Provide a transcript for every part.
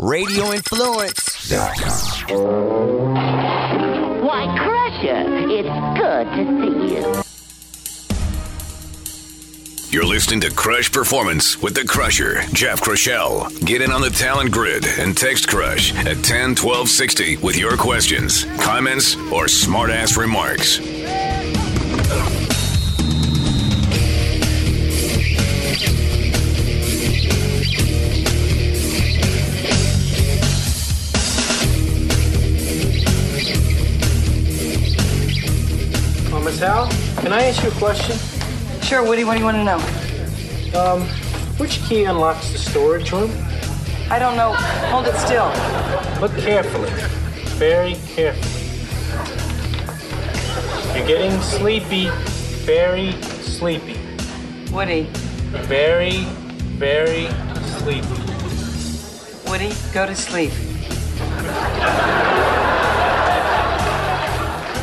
radioinfluence.com. Why, Crusher, it's good to see you. You're listening to Crush Performance with the Crusher, Jeff Crushell. Get in on the talent grid and text Crush at 10 12 60 with your questions, comments, or smart ass remarks. Hal, can I ask you a question? Sure, Woody, what do you want to know? Um, which key unlocks the storage room? I don't know. Hold it still. Look carefully. Very carefully. You're getting sleepy. Very sleepy. Woody, Very, very sleepy. Woody, go to sleep.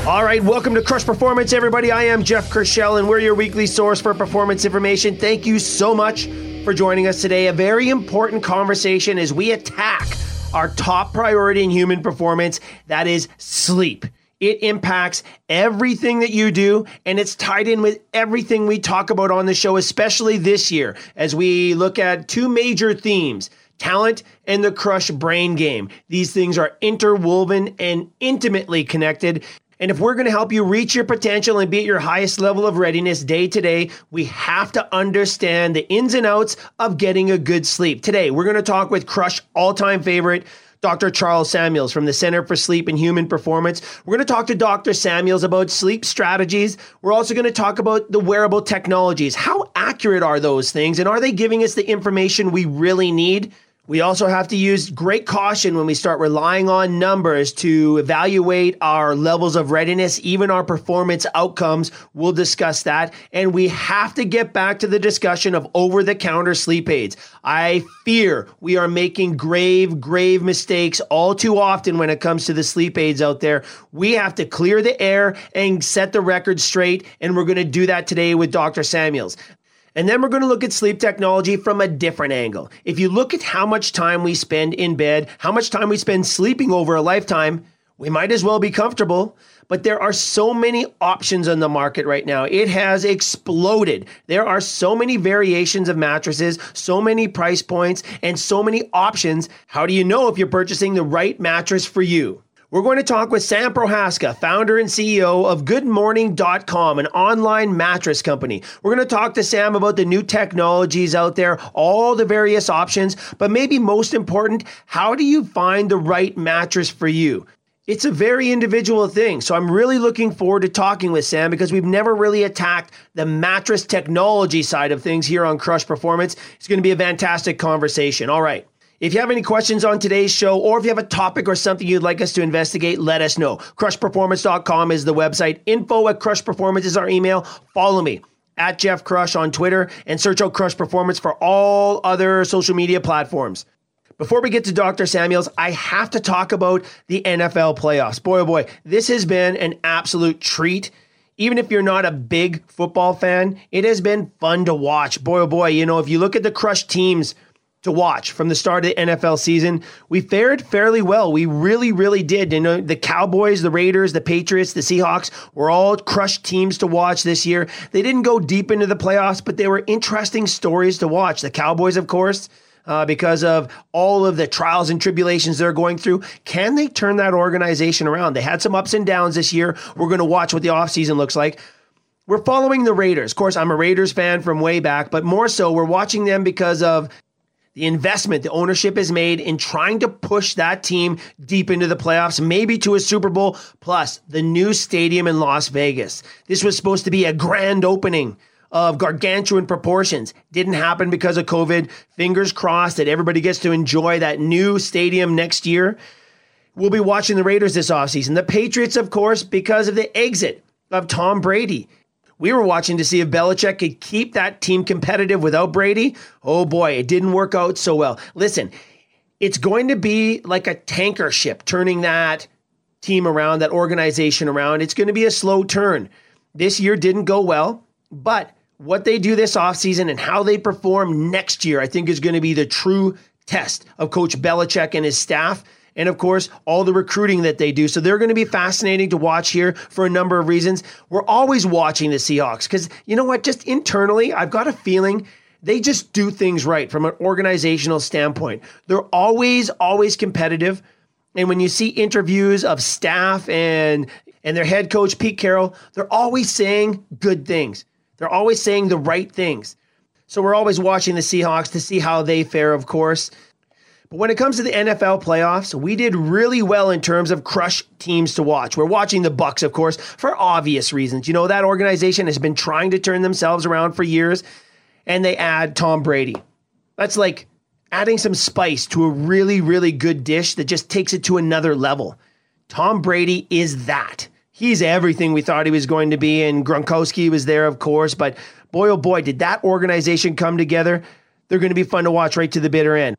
All right, welcome to Crush Performance, everybody. I am Jeff Kershell, and we're your weekly source for performance information. Thank you so much for joining us today. A very important conversation as we attack our top priority in human performance that is sleep. It impacts everything that you do, and it's tied in with everything we talk about on the show, especially this year as we look at two major themes talent and the crush brain game. These things are interwoven and intimately connected. And if we're going to help you reach your potential and be at your highest level of readiness day to day, we have to understand the ins and outs of getting a good sleep. Today, we're going to talk with Crush all time favorite. Dr. Charles Samuels from the Center for Sleep and Human Performance. We're going to talk to Dr. Samuels about sleep strategies. We're also going to talk about the wearable technologies. How accurate are those things? And are they giving us the information we really need? We also have to use great caution when we start relying on numbers to evaluate our levels of readiness, even our performance outcomes. We'll discuss that. And we have to get back to the discussion of over the counter sleep aids. I fear we are making grave, grave mistakes all too often when it comes to the sleep aids out there. We have to clear the air and set the record straight. And we're going to do that today with Dr. Samuels. And then we're going to look at sleep technology from a different angle. If you look at how much time we spend in bed, how much time we spend sleeping over a lifetime, we might as well be comfortable. But there are so many options on the market right now. It has exploded. There are so many variations of mattresses, so many price points, and so many options. How do you know if you're purchasing the right mattress for you? We're going to talk with Sam Prohaska, founder and CEO of GoodMorning.com, an online mattress company. We're going to talk to Sam about the new technologies out there, all the various options, but maybe most important, how do you find the right mattress for you? It's a very individual thing. So I'm really looking forward to talking with Sam because we've never really attacked the mattress technology side of things here on Crush Performance. It's going to be a fantastic conversation. All right. If you have any questions on today's show, or if you have a topic or something you'd like us to investigate, let us know. Crushperformance.com is the website. Info at Crush Performance is our email. Follow me at Jeff Crush on Twitter and search out Crush Performance for all other social media platforms. Before we get to Dr. Samuels, I have to talk about the NFL playoffs. Boy, oh boy, this has been an absolute treat. Even if you're not a big football fan, it has been fun to watch. Boy, oh boy, you know, if you look at the Crush teams, to watch from the start of the NFL season. We fared fairly well. We really, really did. You know, the Cowboys, the Raiders, the Patriots, the Seahawks were all crushed teams to watch this year. They didn't go deep into the playoffs, but they were interesting stories to watch. The Cowboys, of course. Uh, because of all of the trials and tribulations they're going through. Can they turn that organization around? They had some ups and downs this year. We're going to watch what the offseason looks like. We're following the Raiders. Of course, I'm a Raiders fan from way back, but more so, we're watching them because of the investment the ownership has made in trying to push that team deep into the playoffs, maybe to a Super Bowl, plus the new stadium in Las Vegas. This was supposed to be a grand opening of gargantuan proportions. Didn't happen because of COVID. Fingers crossed that everybody gets to enjoy that new stadium next year. We'll be watching the Raiders this offseason. The Patriots, of course, because of the exit of Tom Brady. We were watching to see if Belichick could keep that team competitive without Brady. Oh boy, it didn't work out so well. Listen, it's going to be like a tanker ship turning that team around, that organization around. It's going to be a slow turn. This year didn't go well, but what they do this offseason and how they perform next year, I think is going to be the true test of Coach Belichick and his staff. And of course, all the recruiting that they do. So they're going to be fascinating to watch here for a number of reasons. We're always watching the Seahawks because you know what? Just internally, I've got a feeling they just do things right from an organizational standpoint. They're always, always competitive. And when you see interviews of staff and and their head coach Pete Carroll, they're always saying good things. They're always saying the right things. So we're always watching the Seahawks to see how they fare, of course. But when it comes to the NFL playoffs, we did really well in terms of crush teams to watch. We're watching the Bucs, of course, for obvious reasons. You know, that organization has been trying to turn themselves around for years, and they add Tom Brady. That's like adding some spice to a really, really good dish that just takes it to another level. Tom Brady is that. He's everything we thought he was going to be, and Gronkowski was there, of course. But boy, oh boy, did that organization come together. They're going to be fun to watch right to the bitter end.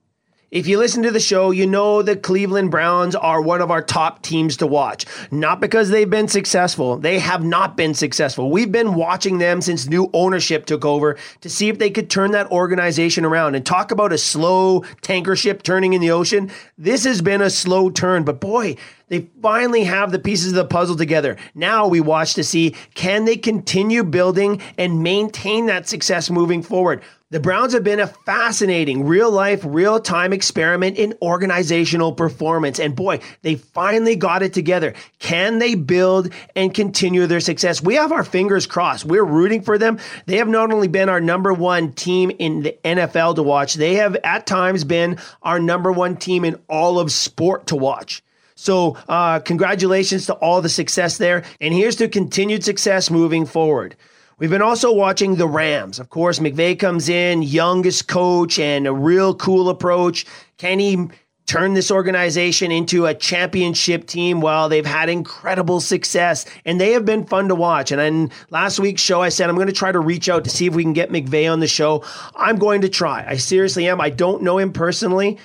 If you listen to the show, you know the Cleveland Browns are one of our top teams to watch. Not because they've been successful, they have not been successful. We've been watching them since new ownership took over to see if they could turn that organization around. And talk about a slow tanker ship turning in the ocean. This has been a slow turn, but boy, they finally have the pieces of the puzzle together. Now we watch to see can they continue building and maintain that success moving forward. The Browns have been a fascinating real life, real time experiment in organizational performance. And boy, they finally got it together. Can they build and continue their success? We have our fingers crossed. We're rooting for them. They have not only been our number one team in the NFL to watch, they have at times been our number one team in all of sport to watch. So, uh, congratulations to all the success there. And here's to continued success moving forward. We've been also watching the Rams. Of course, McVay comes in, youngest coach, and a real cool approach. Can he turn this organization into a championship team? Well, they've had incredible success and they have been fun to watch. And in last week's show, I said I'm going to try to reach out to see if we can get McVay on the show. I'm going to try. I seriously am. I don't know him personally.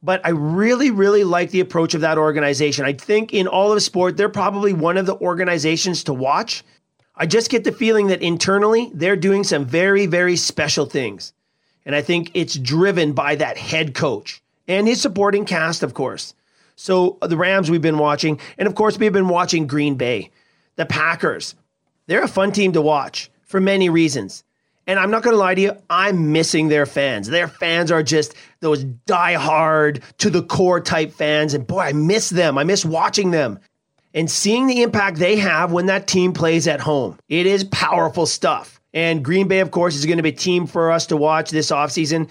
But I really, really like the approach of that organization. I think in all of sport, they're probably one of the organizations to watch I just get the feeling that internally they're doing some very, very special things. And I think it's driven by that head coach and his supporting cast, of course. So uh, the Rams we've been watching, and of course we've been watching Green Bay, the Packers. They're a fun team to watch for many reasons. And I'm not going to lie to you, I'm missing their fans. Their fans are just those die-hard, to the core type fans. And boy, I miss them. I miss watching them and seeing the impact they have when that team plays at home. It is powerful stuff. And Green Bay, of course, is going to be a team for us to watch this offseason.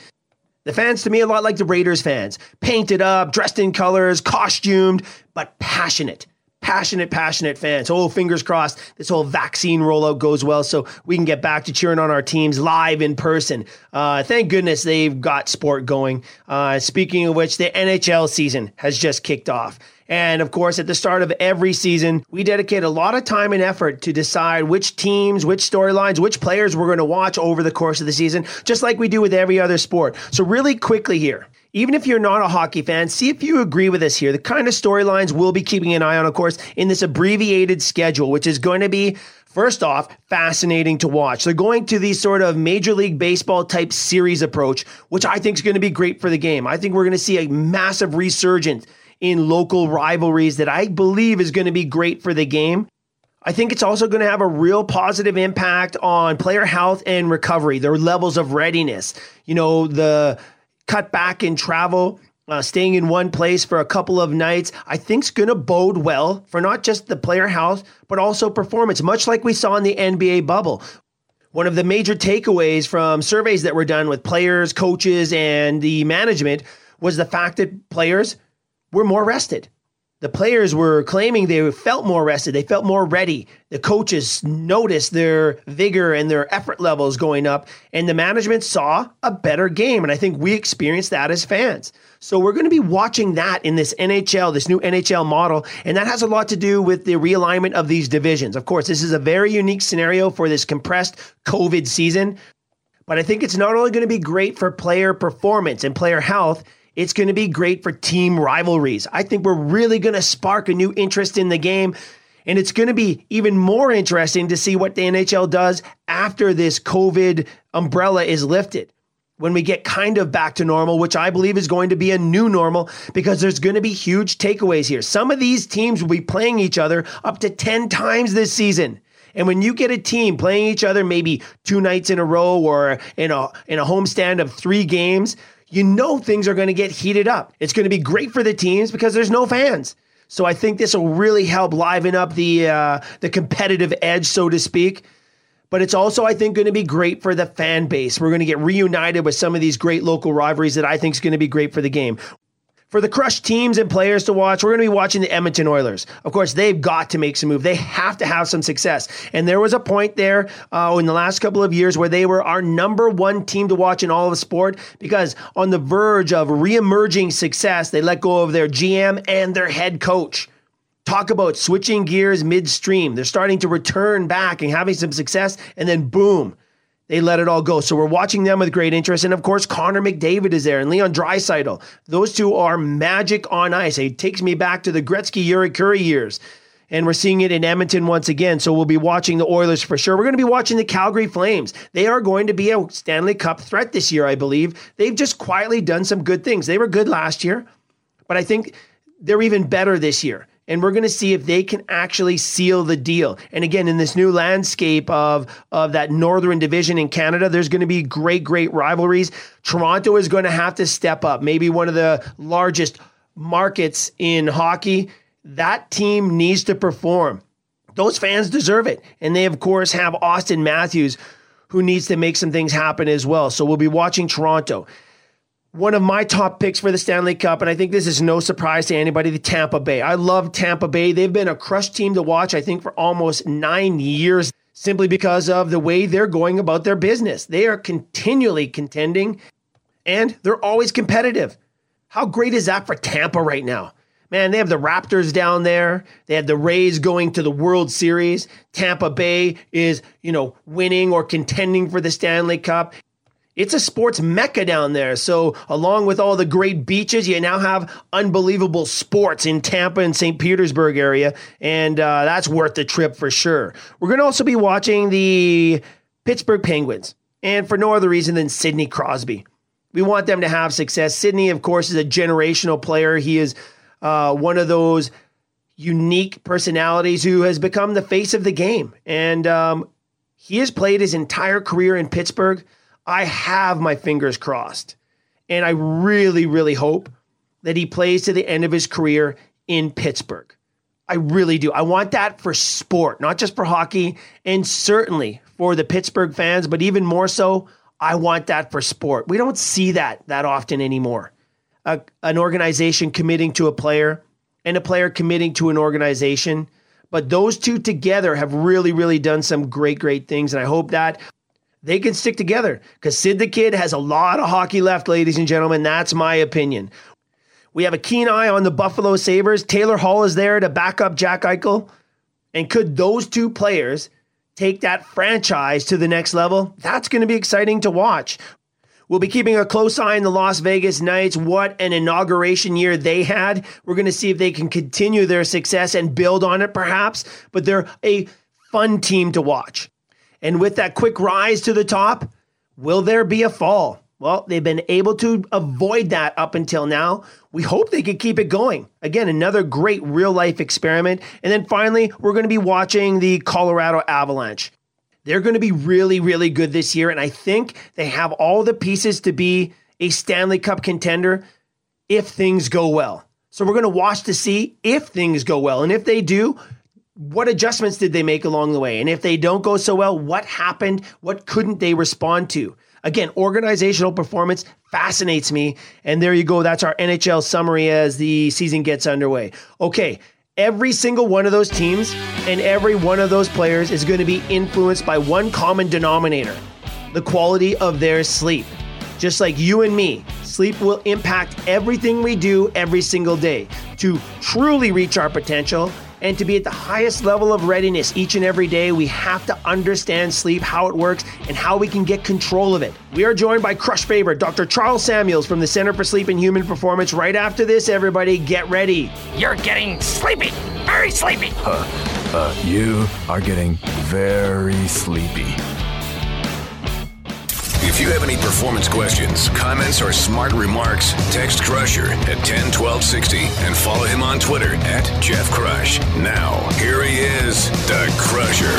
The fans, to me, a lot like the Raiders fans painted up, dressed in colors, costumed, but passionate. Passionate, passionate fans. Oh, fingers crossed this whole vaccine rollout goes well so we can get back to cheering on our teams live in person. Uh, thank goodness they've got sport going. Uh, speaking of which, the NHL season has just kicked off. And of course, at the start of every season, we dedicate a lot of time and effort to decide which teams, which storylines, which players we're going to watch over the course of the season, just like we do with every other sport. So, really quickly here, even if you're not a hockey fan, see if you agree with us here. The kind of storylines we'll be keeping an eye on, of course, in this abbreviated schedule, which is going to be First off, fascinating to watch. They're going to the sort of Major League Baseball type series approach, which I think is going to be great for the game. I think we're going to see a massive resurgence in local rivalries that I believe is going to be great for the game. I think it's also going to have a real positive impact on player health and recovery, their levels of readiness. You know, the cut back in travel, uh, staying in one place for a couple of nights, I think is going to bode well for not just the player health, but also performance, much like we saw in the NBA bubble. One of the major takeaways from surveys that were done with players, coaches, and the management was the fact that players were more rested. The players were claiming they felt more rested. They felt more ready. The coaches noticed their vigor and their effort levels going up, and the management saw a better game. And I think we experienced that as fans. So we're going to be watching that in this NHL, this new NHL model. And that has a lot to do with the realignment of these divisions. Of course, this is a very unique scenario for this compressed COVID season. But I think it's not only going to be great for player performance and player health, it's going to be great for team rivalries. I think we're really going to spark a new interest in the game. And it's going to be even more interesting to see what the NHL does after this COVID umbrella is lifted. when we get kind of back to normal, which I believe is going to be a new normal because there's going to be huge takeaways here. Some of these teams will be playing each other up to 10 times this season. And when you get a team playing each other maybe two nights in a row or in a in a homestand of 3 games, you know things are going to get heated up. It's going to be great for the teams because there's no fans. So I think this will really help liven up the uh, the competitive edge, so to speak but it's also, I think, going to be great for the fan base. We're going to get reunited with some of these great local rivalries that I think is going to be great for the game. For the crushed teams and players to watch, we're going to be watching the Edmonton Oilers. Of course, they've got to make some move. They have to have some success. And there was a point there uh, in the last couple of years where they were our number one team to watch in all of sport because on the verge of reemerging success, they let go of their GM and their head coach talk about switching gears midstream. They're starting to return back and having some success, and then boom, they let it all go. So we're watching them with great interest. And of course, Connor McDavid is there and Leon Draisaitl. Those two are magic on ice. It takes me back to the Gretzky Yuri years. And we're seeing it in Edmonton once again. So we'll be watching the Oilers for sure. We're going to be watching the Calgary Flames. They are going to be a Stanley Cup threat this year, I believe. They've just quietly done some good things. They were good last year, but I think they're even better this year and we're going to see if they can actually seal the deal. And again, in this new landscape of of that northern division in Canada, there's going to be great, great rivalries. Toronto is going to have to step up. Maybe one of the largest markets in hockey. That team needs to perform. Those fans deserve it, and they of course have Auston Matthews, who needs to make some things happen as well. So we'll be watching Toronto one of my top picks for the Stanley Cup, and I think this is no surprise to anybody, the Tampa Bay. I love Tampa Bay. They've been a crush team to watch, I think, for almost nine years, simply because of the way they're going about their business. They are continually contending, and they're always competitive. How great is that for Tampa right now? Man, they have the Raptors down there. They have the Rays going to the World Series. Tampa Bay is, you know, winning or contending for the Stanley Cup it's a sports mecca down there. So, along with all the great beaches, you now have unbelievable sports in Tampa and St. Petersburg area, and uh, that's worth the trip for sure. We're going to also be watching the Pittsburgh Penguins, and for no other reason than Sidney Crosby. We want them to have success. Sidney, of course, is a generational player. He is uh, one of those unique personalities who has become the face of the game, and um, he has played his entire career in Pittsburgh. I have my fingers crossed. And I really, really hope that he plays to the end of his career in Pittsburgh. I really do. I want that for sport, not just for hockey, and certainly for the Pittsburgh fans, but even more so, I want that for sport. We don't see that that often anymore. A, an organization committing to a player and a player committing to an organization. But those two together have really, really done some great, great things. And I hope that they can stick together because Sid the Kid has a lot of hockey left, ladies and gentlemen. That's my opinion. We have a keen eye on the Buffalo Sabres. Taylor Hall is there to back up Jack Eichel. And could those two players take that franchise to the next level? That's going to be exciting to watch. We'll be keeping a close eye on the Las Vegas Knights. What an inauguration year they had. We're going to see if they can continue their success and build on it, perhaps. But they're a fun team to watch. And with that quick rise to the top, will there be a fall? Well, they've been able to avoid that up until now. We hope they can keep it going. Again, another great real life experiment. And then finally, we're going to be watching the Colorado Avalanche. They're going to be really, really good this year. And I think they have all the pieces to be a Stanley Cup contender if things go well. So we're going to watch to see if things go well. And if they do, what adjustments did they make along the way? And if they don't go so well, what happened? What couldn't they respond to? Again, organizational performance fascinates me. And there you go. That's our NHL summary as the season gets underway. Okay. Every single one of those teams and every one of those players is going to be influenced by one common denominator the quality of their sleep. Just like you and me, sleep will impact everything we do every single day. To truly reach our potential, and to be at the highest level of readiness each and every day, we have to understand sleep, how it works, and how we can get control of it. We are joined by Crush favorite Dr. Charles Samuels from the Center for Sleep and Human Performance. Right after this, everybody, get ready. You're getting sleepy, very sleepy. Uh, uh, you are getting very sleepy. If you have any performance questions, comments, or smart remarks, text Crusher at 101260 and follow him on Twitter at Jeff Crush. Now, here he is, the Crusher.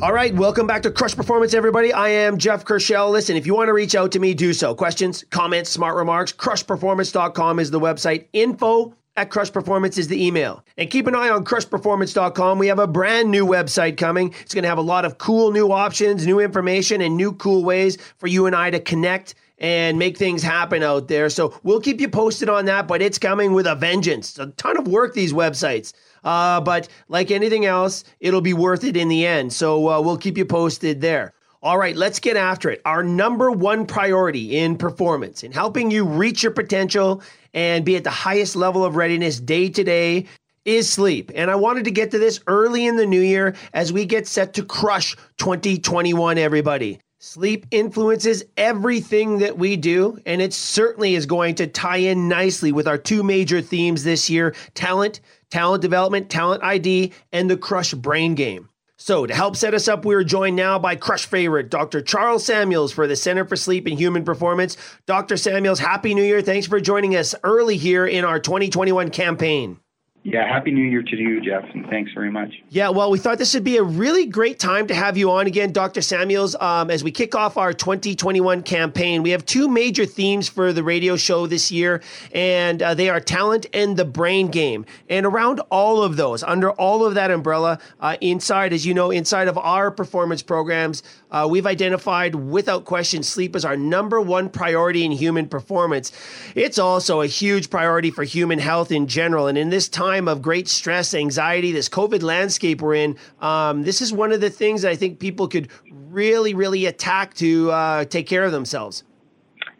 All right, welcome back to Crush Performance, everybody. I am Jeff Kershell. Listen, if you want to reach out to me, do so. Questions, comments, smart remarks, crushperformance.com is the website. Info at Crush Performance is the email. And keep an eye on crushperformance.com. We have a brand new website coming. It's going to have a lot of cool new options, new information, and new cool ways for you and I to connect and make things happen out there. So we'll keep you posted on that, but it's coming with a vengeance. It's A ton of work, these websites. Uh, but like anything else, it'll be worth it in the end. So uh, we'll keep you posted there. All right, let's get after it. Our number one priority in performance, in helping you reach your potential and be at the highest level of readiness day to day, is sleep. And I wanted to get to this early in the new year as we get set to crush 2021, everybody. Sleep influences everything that we do, and it certainly is going to tie in nicely with our two major themes this year talent talent development, talent ID, and the Crush Brain Game. So, to help set us up, we are joined now by Crush favorite, Dr. Charles Samuels for the Center for Sleep and Human Performance. Dr. Samuels, Happy New Year. Thanks for joining us early here in our 2021 campaign. Yeah, happy new year to you, Jeff, and thanks very much. Yeah, well, we thought this would be a really great time to have you on again, Dr. Samuels. Um, as we kick off our 2021 campaign, we have two major themes for the radio show this year, and uh, they are talent and the brain game. And around all of those, under all of that umbrella, uh, inside, as you know, inside of our performance programs, uh, we've identified without question sleep as our number one priority in human performance. It's also a huge priority for human health in general. And in this time of great stress, anxiety, this COVID landscape we're in, um, this is one of the things that I think people could really, really attack to uh, take care of themselves.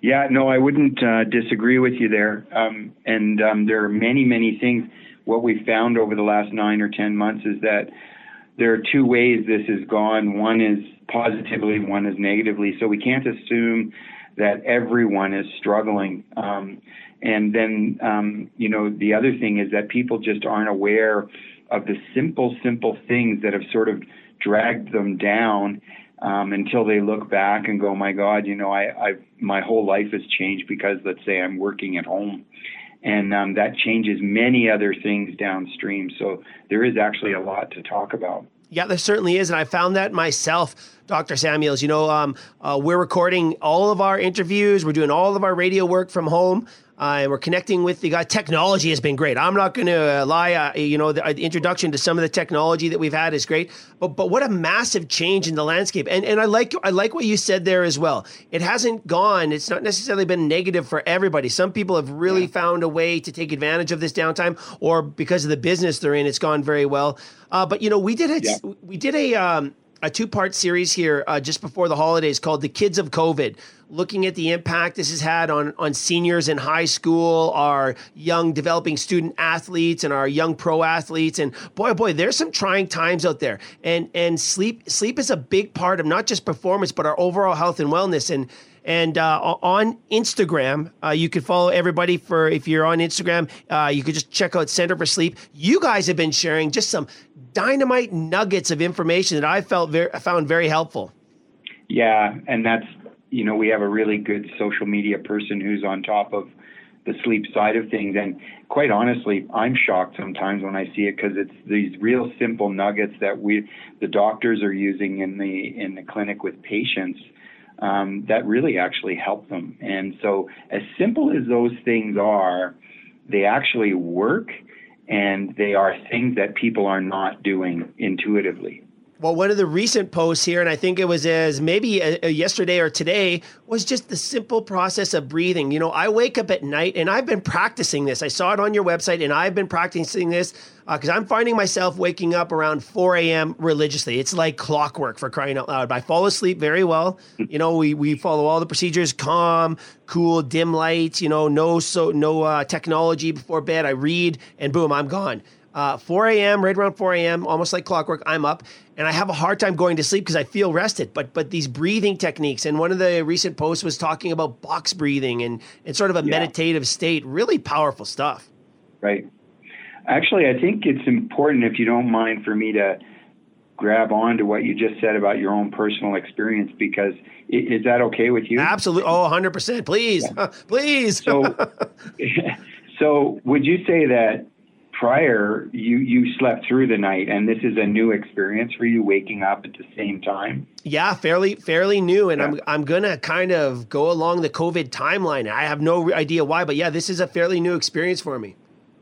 Yeah, no, I wouldn't uh, disagree with you there. Um, and um, there are many, many things. What we've found over the last nine or 10 months is that there are two ways this has gone. One is positively, one is negatively. So we can't assume that everyone is struggling. Um, and then, um, you know, the other thing is that people just aren't aware of the simple, simple things that have sort of dragged them down um, until they look back and go, my God, you know, I, I, my whole life has changed because, let's say, I'm working at home. And um, that changes many other things downstream. So there is actually a lot to talk about. Yeah, there certainly is. And I found that myself, Dr. Samuels. You know, um, uh, we're recording all of our interviews, we're doing all of our radio work from home. Uh, and we're connecting with the guy. Technology has been great. I'm not going to uh, lie. Uh, you know, the, uh, the, introduction to some of the technology that we've had is great. But but what a massive change in the landscape. And and I like I like what you said there as well. It hasn't gone. It's not necessarily been negative for everybody. Some people have really yeah. found a way to take advantage of this downtime, or because of the business they're in, it's gone very well. Uh, but you know, we did a yeah. we did a um, a two part series here uh, just before the holidays called The Kids of COVID, looking at the impact this has had on, on seniors in high school, our young developing student athletes, and our young pro athletes. And boy, oh boy, there's some trying times out there. And, and sleep, sleep is a big part of not just performance, but our overall health and wellness. And and uh, on Instagram, uh, you can follow everybody for if you're on Instagram. Uh, you could just check out Center for Sleep. You guys have been sharing just some dynamite nuggets of information that I felt very found very helpful. Yeah, and that's you know we have a really good social media person who's on top of the sleep side of things. And quite honestly, I'm shocked sometimes when I see it because it's these real simple nuggets that we the doctors are using in the in the clinic with patients um, that really actually help them. And so, as simple as those things are, they actually work and they are things that people are not doing intuitively. Well, one of the recent posts here, and I think it was as maybe a, uh, a uh, yesterday or today, was just the simple process of breathing. You know, I wake up at night and I've been practicing this. I saw it on your website and I've been practicing this because uh, I'm finding myself waking up around 4 a.m. religiously. It's like clockwork for crying out loud. But I fall asleep very well. You know, we, we follow all the procedures calm, cool, dim lights, you know, no, so, no uh, technology before bed. I read and boom, I'm gone. Uh, 4 a.m., right around 4 a.m., almost like clockwork, I'm up and I have a hard time going to sleep because I feel rested. But but these breathing techniques, and one of the recent posts was talking about box breathing and, and sort of a yeah. meditative state, really powerful stuff. Right. Actually, I think it's important, if you don't mind, for me to grab on to what you just said about your own personal experience because is that okay with you? Absolutely. Oh, 100%. Please. Yeah. Please. so, so would you say that prior you you slept through the night and this is a new experience for you waking up at the same time? Yeah fairly fairly new and yeah. i'm i'm gonna kind of go along the covid timeline. I have no idea why but yeah this is a fairly new experience for me.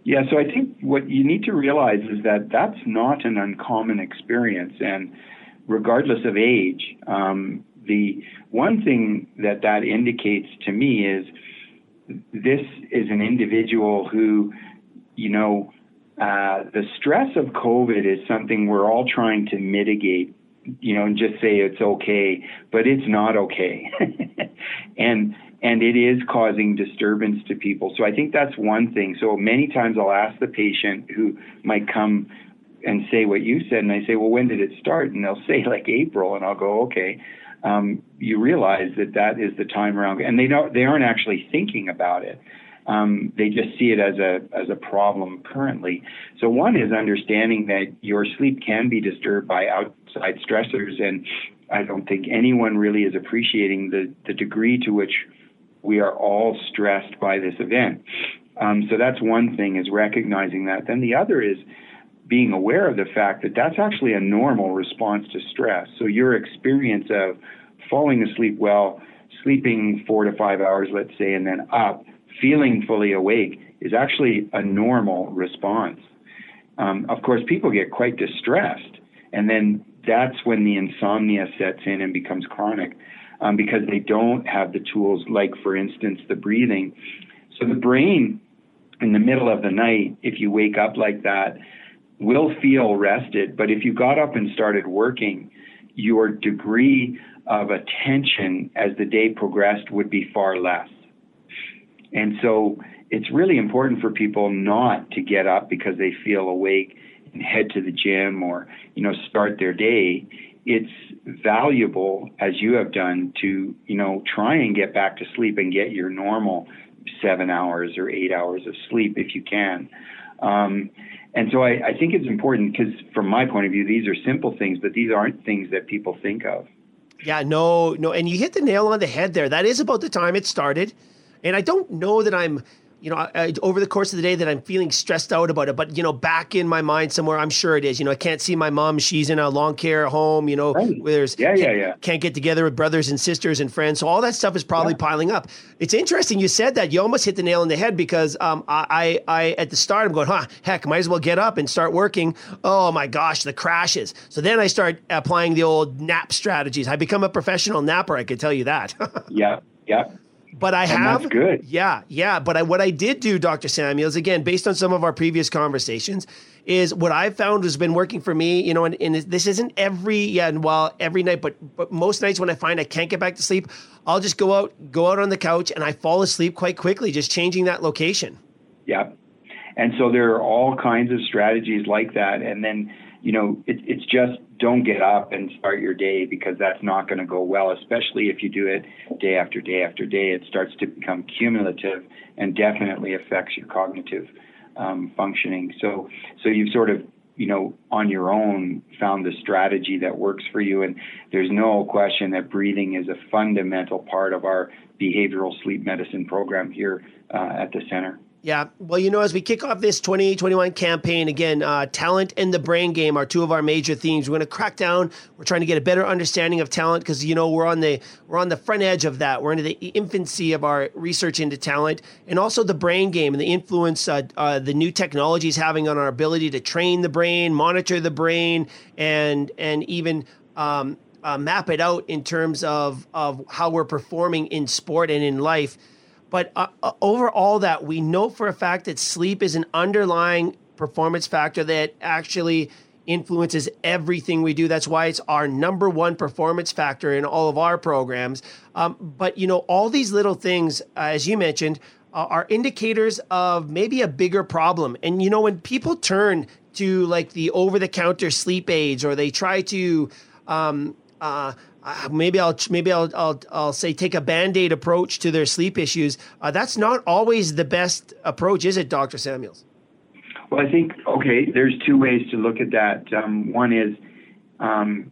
Yeah so i think what you need to realize is that that's not an uncommon experience and regardless of age um, the one thing that that indicates to me is this is an individual who you know uh, the stress of COVID is something we're all trying to mitigate, you know, and just say it's okay, but it's not okay. and and it is causing disturbance to people. So I think that's one thing. So many times I'll ask the patient who might come and say what you said, and I say, well, when did it start? And they'll say like April, and I'll go, okay. Um, you realize that that is the time around, and they don't, they aren't actually thinking about it. Um, they just see it as a as a problem currently. So one is understanding that your sleep can be disturbed by outside stressors, and I don't think anyone really is appreciating the the degree to which we are all stressed by this event. Um, so that's one thing is recognizing that. Then the other is being aware of the fact that that's actually a normal response to stress. So your experience of falling asleep well, sleeping four to five hours, let's say, and then up feeling fully awake is actually a normal response. Um, of course, people get quite distressed, and then that's when the insomnia sets in and becomes chronic um, because they don't have the tools, like, for instance, the breathing. So the brain, in the middle of the night, if you wake up like that, will feel rested. But if you got up and started working, your degree of attention as the day progressed would be far less. And so it's really important for people not to get up because they feel awake and head to the gym or, you know, start their day. It's valuable, as you have done, to, you know, try and get back to sleep and get your normal seven hours or eight hours of sleep if you can. Um, and so I, I think it's important because, from my point of view, these are simple things, but these aren't things that people think of. Yeah, no, no. And you hit the nail on the head there. That is about the time it started. And I don't know that I'm, you know, I, over the course of the day that I'm feeling stressed out about it. But you know, back in my mind somewhere, I'm sure it is. You know, I can't see my mom; she's in a long care home. You know, right. where there's yeah, yeah, yeah. Can't get together with brothers and sisters and friends. So all that stuff is probably yeah. piling up. It's interesting you said that. You almost hit the nail on the head because um, I, I, I, at the start, I'm going, huh, heck, might as well get up and start working. Oh my gosh, the crashes. So then I start applying the old nap strategies. I become a professional napper. I could tell you that. yeah, yeah. But I and have good. Yeah, yeah. But I, what I did do, Dr. Samuels, again, based on some of our previous conversations, is what I found has been working for me. You know, and, and this isn't every yeah, well, every night, but but most nights when I find I can't get back to sleep, I'll just go out, go out on the couch, and I fall asleep quite quickly, just changing that location. Yeah, and so there are all kinds of strategies like that, and then you know, it, it's just don't get up and start your day because that's not going to go well, especially if you do it day after day after day. It starts to become cumulative and definitely affects your cognitive um, functioning. So, so you've sort of you know, on your own found the strategy that works for you. And there's no question that breathing is a fundamental part of our behavioral sleep medicine program here uh, at the center. Yeah. Well, you know, as we kick off this 2021 campaign, again, uh, talent and the brain game are two of our major themes. We're going to crack down. We're trying to get a better understanding of talent because, you know, we're on the we're on the front edge of that. We're into the infancy of our research into talent and also the brain game and the influence uh, uh, the new technology is having on our ability to train the brain, monitor the brain, and and even um, uh, map it out in terms of of how we're performing in sport and in life. But uh, uh, over all that, we know for a fact that sleep is an underlying performance factor that actually influences everything we do. That's why it's our number one performance factor in all of our programs. Um, but you know, all these little things, uh, as you mentioned, uh, are indicators of maybe a bigger problem. And you know, when people turn to like the over-the-counter sleep aids, or they try to um, uh, uh, maybe I'll maybe I'll, I'll I'll say take a band-aid approach to their sleep issues. Uh, that's not always the best approach, is it, Doctor Samuels? Well, I think okay. There's two ways to look at that. Um, one is um,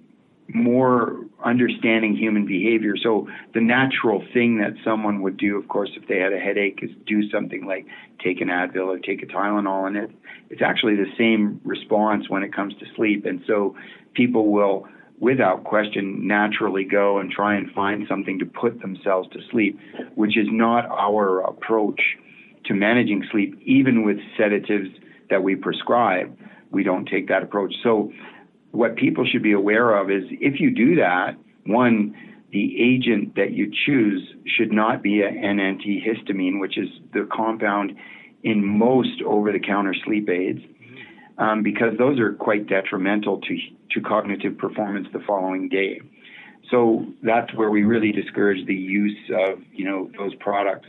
more understanding human behavior. So the natural thing that someone would do, of course, if they had a headache, is do something like take an Advil or take a Tylenol, and it it's actually the same response when it comes to sleep. And so people will, without question, naturally go and try and find something to put themselves to sleep, which is not our approach to managing sleep, even with sedatives that we prescribe. We don't take that approach. So what people should be aware of is if you do that, one, the agent that you choose should not be an antihistamine, which is the compound in most over the counter sleep aids, um, because those are quite detrimental to, to cognitive performance the following day. So that's where we really discourage the use of you know those products.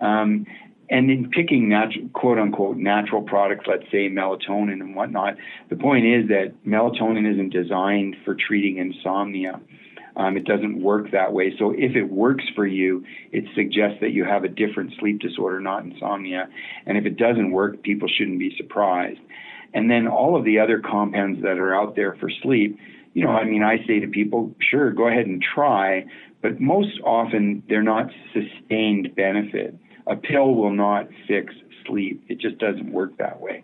Um, and in picking natural, quote unquote natural products, let's say melatonin and whatnot, the point is that melatonin isn't designed for treating insomnia. Um, it doesn't work that way. So if it works for you, it suggests that you have a different sleep disorder, not insomnia. And if it doesn't work, people shouldn't be surprised. And then all of the other compounds that are out there for sleep, you know, I mean, I say to people, sure, go ahead and try, but most often they're not sustained benefit a pill will not fix sleep. It just doesn't work that way.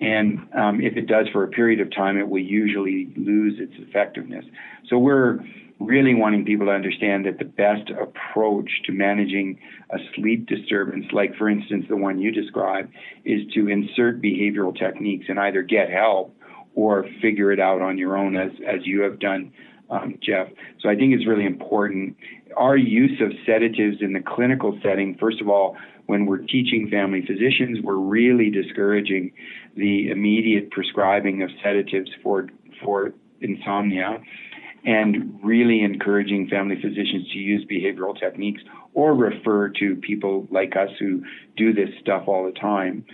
And um, if it does for a period of time, it will usually lose its effectiveness. So we're really wanting people to understand that the best approach to managing a sleep disturbance, like for instance the one you described, is to insert behavioral techniques and either get help or figure it out on your own, as as you have done um, Jeff. So I think it's really important. Our use of sedatives in the clinical setting, first of all, when we're teaching family physicians, we're really discouraging the immediate prescribing of sedatives for for insomnia and really encouraging family physicians to use behavioral techniques or refer to people like us who do this stuff all the time.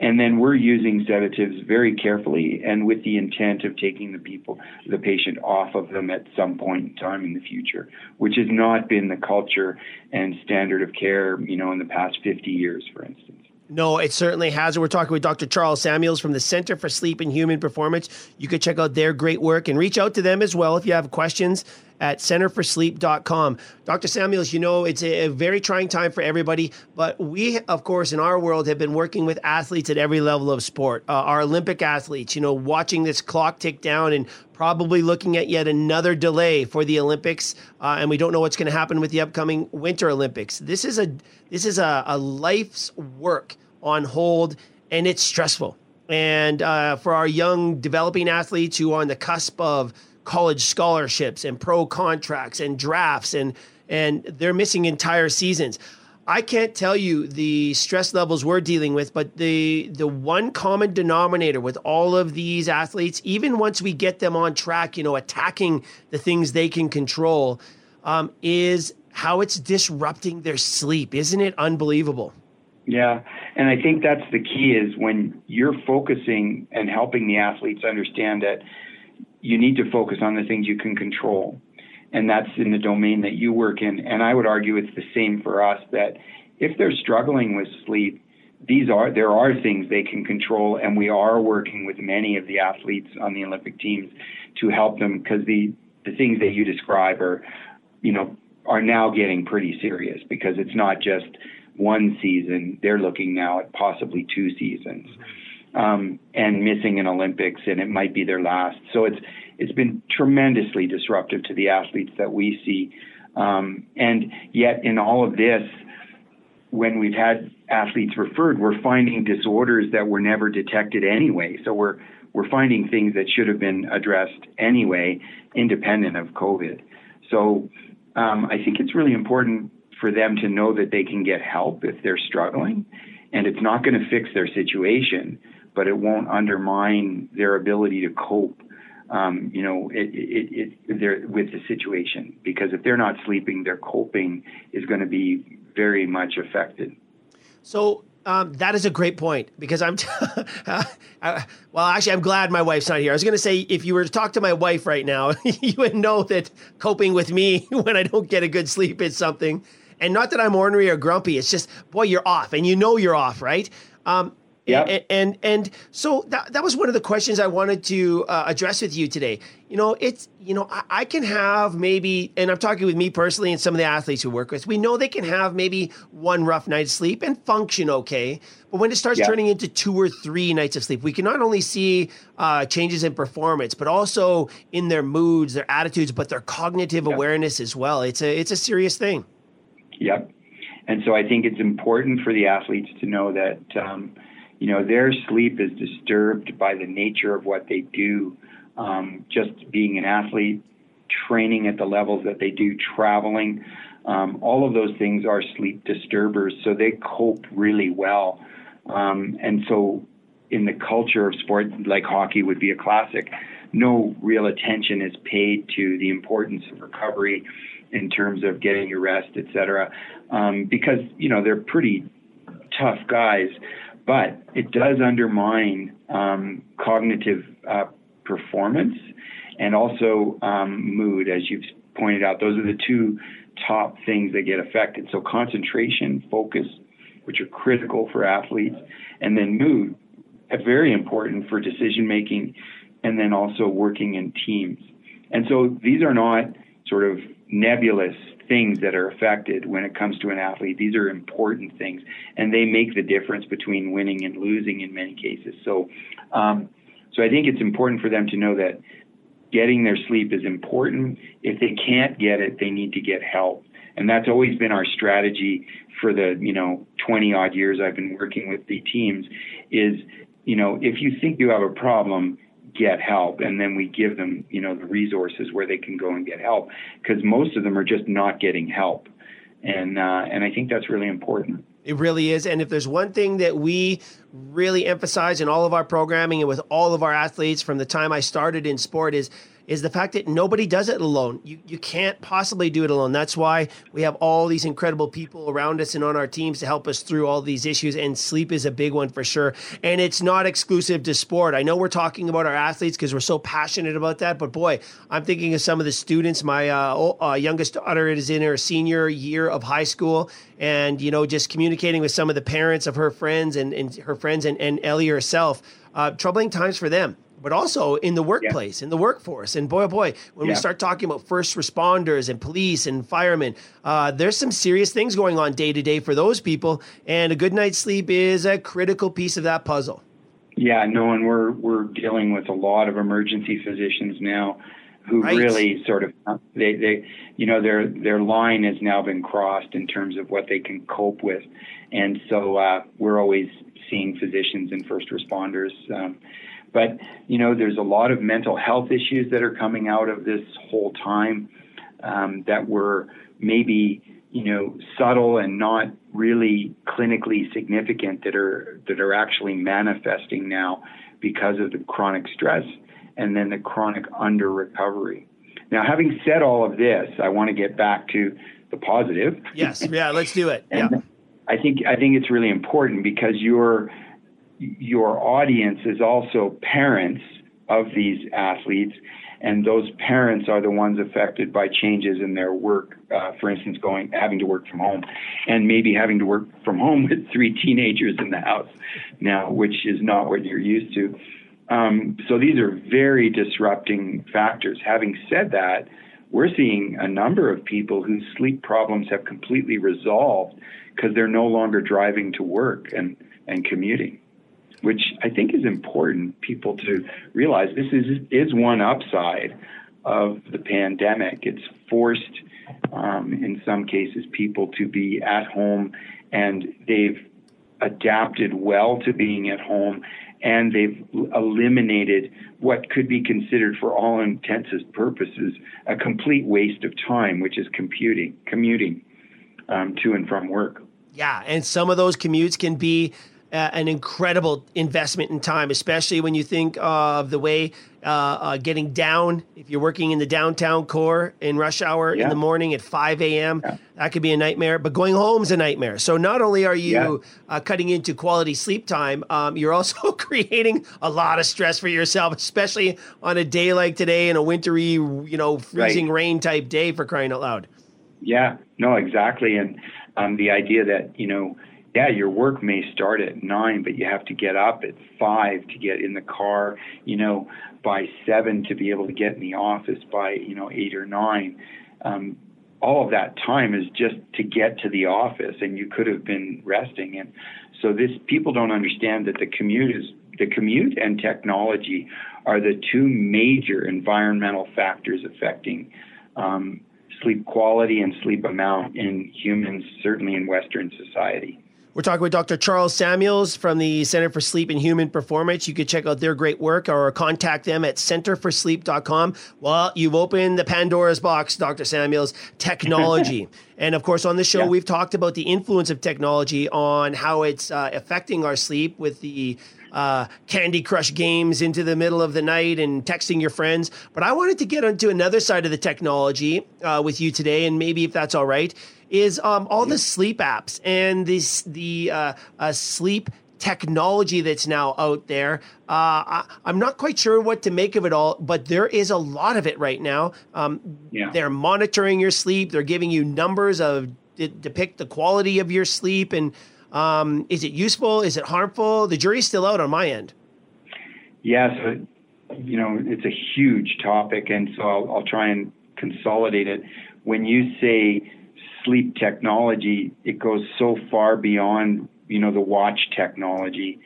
And then we're using sedatives very carefully and with the intent of taking the people, the patient off of them at some point in time in the future, which has not been the culture and standard of care, you know, in the past 50 years, for instance. No, it certainly has. We're talking with Dr. Charles Samuels from the Center for Sleep and Human Performance. You could check out their great work and reach out to them as well if you have questions at centerforsleep.com. Dr. Samuels, you know, it's a, a, very trying time for everybody, but we, of course, in our world have been working with athletes at every level of sport. Uh, our Olympic athletes, you know, watching this clock tick down and probably looking at yet another delay for the Olympics, uh, and we don't know what's going to happen with the upcoming Winter Olympics. This is a this is a, a life's work on hold, and it's stressful. And uh, for our young developing athletes who are on the cusp of college scholarships and pro contracts and drafts and and they're missing entire seasons. I can't tell you the stress levels we're dealing with, but the the one common denominator with all of these athletes, even once we get them on track, you know, attacking the things they can control, um, is how it's disrupting their sleep. Isn't it unbelievable? Yeah, and I think that's the key is when you're focusing and helping the athletes understand that you need to focus on the things you can control. And that's in the domain that you work in. And I would argue it's the same for us that if they're struggling with sleep, these are there are things they can control and we are working with many of the athletes on the Olympic teams to help them because the the things that you describe are you know are now getting pretty serious because it's not just one season they're looking now at possibly two seasons um, and missing an Olympics, and it might be their last. So it's it's been tremendously disruptive to the athletes that we see, um, and yet in all of this, when we've had athletes referred, we're finding disorders that were never detected anyway. So we're we're finding things that should have been addressed anyway, independent of COVID. So um, I think it's really important for them to know that they can get help if they're struggling, and it's not going to fix their situation but it won't undermine their ability to cope. Um, you know, it, it, it, with the situation because if they're not sleeping, their coping is going to be very much affected. So um, that is a great point because I'm, t- uh, well, actually, I'm glad my wife's not here. I was going to say, if you were to talk to my wife right now, you would know that coping with me when I don't get a good sleep is something. And not that I'm ornery or grumpy. It's just, boy, you're off and you know you're off, right? Um, Yep. And, and and so that that was one of the questions I wanted to uh, address with you today. You know, it's you know I, I can have maybe, and I'm talking with me personally and some of the athletes who work with. We know they can have maybe one rough night's sleep and function okay, but when it starts Yeah. turning into two or three nights of sleep, we can not only see uh, changes in performance, but also in their moods, their attitudes, but their cognitive awareness as well. It's a it's a serious thing. Yep. And so I think it's important for the athletes to know that, um, you know, their sleep is disturbed by the nature of what they do. Um, just being an athlete, training at the levels that they do, traveling, um, all of those things are sleep disturbers. So they cope really well. Um, and so in the culture of sport, like hockey would be a classic, no real attention is paid to the importance of recovery in terms of getting your rest, et cetera, um, because you know they're pretty tough guys, but it does undermine um, cognitive uh, performance and also um, mood, as you've pointed out. Those are the two top things that get affected. So concentration, focus, which are critical for athletes, and then mood, uh, very important for decision making, and then also working in teams. And so these are not sort of nebulous things that are affected when it comes to an athlete. These are important things, and they make the difference between winning and losing in many cases. So, um, so I think it's important for them to know that getting their sleep is important. If they can't get it, they need to get help. And that's always been our strategy for the, you know, 20 odd years I've been working with the teams is, you know, if you think you have a problem, get help. And then we give them, you know, the resources where they can go and get help because most of them are just not getting help. And, uh, and I think that's really important. It really is. And if there's one thing that we really emphasize in all of our programming and with all of our athletes from the time I started in sport is is the fact that nobody does it alone. You you can't possibly do it alone. That's why we have all these incredible people around us and on our teams to help us through all these issues. And sleep is a big one for sure. And it's not exclusive to sport. I know we're talking about our athletes because we're so passionate about that. But boy, I'm thinking of some of the students. My uh, uh, youngest daughter is in her senior year of high school, and you know, just communicating with some of the parents of her friends and, and her friends and, and Ellie herself. Uh, troubling times for them but also in the workplace, in the workforce. And boy, oh boy, when we start talking about first responders and police and firemen, uh, there's some serious things going on day to day for those people. And a good night's sleep is a critical piece of that puzzle. Yeah, no, and we're we're dealing with a lot of emergency physicians now who Right. really sort of they they you know their their line has now been crossed in terms of what they can cope with, and so uh, we're always seeing physicians and first responders. Um, but you know, there's a lot of mental health issues that are coming out of this whole time um, that were maybe you know subtle and not really clinically significant that are that are actually manifesting now because of the chronic stress and then the chronic under recovery. Now, having said all of this, I want to get back to the positive. Yes, yeah, let's do it. Yeah. I think I think it's really important because your your audience is also parents of these athletes, and those parents are the ones affected by changes in their work. Uh, for instance, going having to work from home, and maybe having to work from home with three teenagers in the house now, which is not what you're used to. Um, so these are very disrupting factors. Having said that, we're seeing a number of people whose sleep problems have completely resolved because they're no longer driving to work and, and commuting, which I think is important people to realize this is, is one upside of the pandemic. It's forced, um, in some cases, people to be at home and they've adapted well to being at home and they've eliminated what could be considered for all intents and purposes a complete waste of time which is computing commuting um, to and from work Yeah, and some of those commutes can be an incredible investment in time, especially when you think of the way uh, uh, getting down. If you're working in the downtown core in rush hour in the morning at 5 a.m., that could be a nightmare. But going home is a nightmare. So not only are you uh, cutting into quality sleep time, um, you're also creating a lot of stress for yourself, especially on a day like today in a wintry, you know, freezing rain type day. For crying out loud. Yeah, no, exactly. And um, the idea that, you know, yeah, your work may start at nine, but you have to get up at five to get in the car, you know, by seven to be able to get in the office by, you know, eight or nine. Um, all of that time is just to get to the office and you could have been resting. And so this people don't understand that the commute is the commute and technology are the two major environmental factors affecting um, sleep quality and sleep amount in humans, certainly in Western society. We're talking with Dr. Charles Samuels from the Center for Sleep and Human Performance. You could check out their great work or contact them at centerforsleep.com. Well, you've opened the Pandora's box, Dr. Samuels, technology. and of course, on the show, yeah. we've talked about the influence of technology on how it's uh, affecting our sleep with the uh, Candy Crush games into the middle of the night and texting your friends. But I wanted to get onto another side of the technology uh, with you today, and maybe if that's all right, is um, all the sleep apps and this the uh, uh, sleep technology that's now out there. Uh, I, am not quite sure what to make of it all, but there is a lot of it right now. Um, yeah. They're monitoring your sleep. They're giving you numbers of de- depict the quality of your sleep and um, is it useful? Is it harmful? The jury's still out on my end. Yeah, so you know it's a huge topic, and so I'll, I'll try and consolidate it. When you say sleep technology, it goes so far beyond you know the watch technology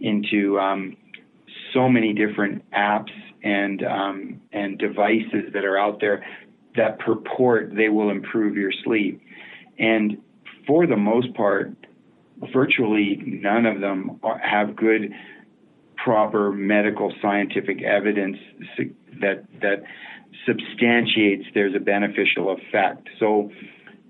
into um, so many different apps and um, and devices that are out there that purport they will improve your sleep. And for the most part, virtually none of them are, have good, proper medical scientific evidence that that substantiates there's a beneficial effect. So,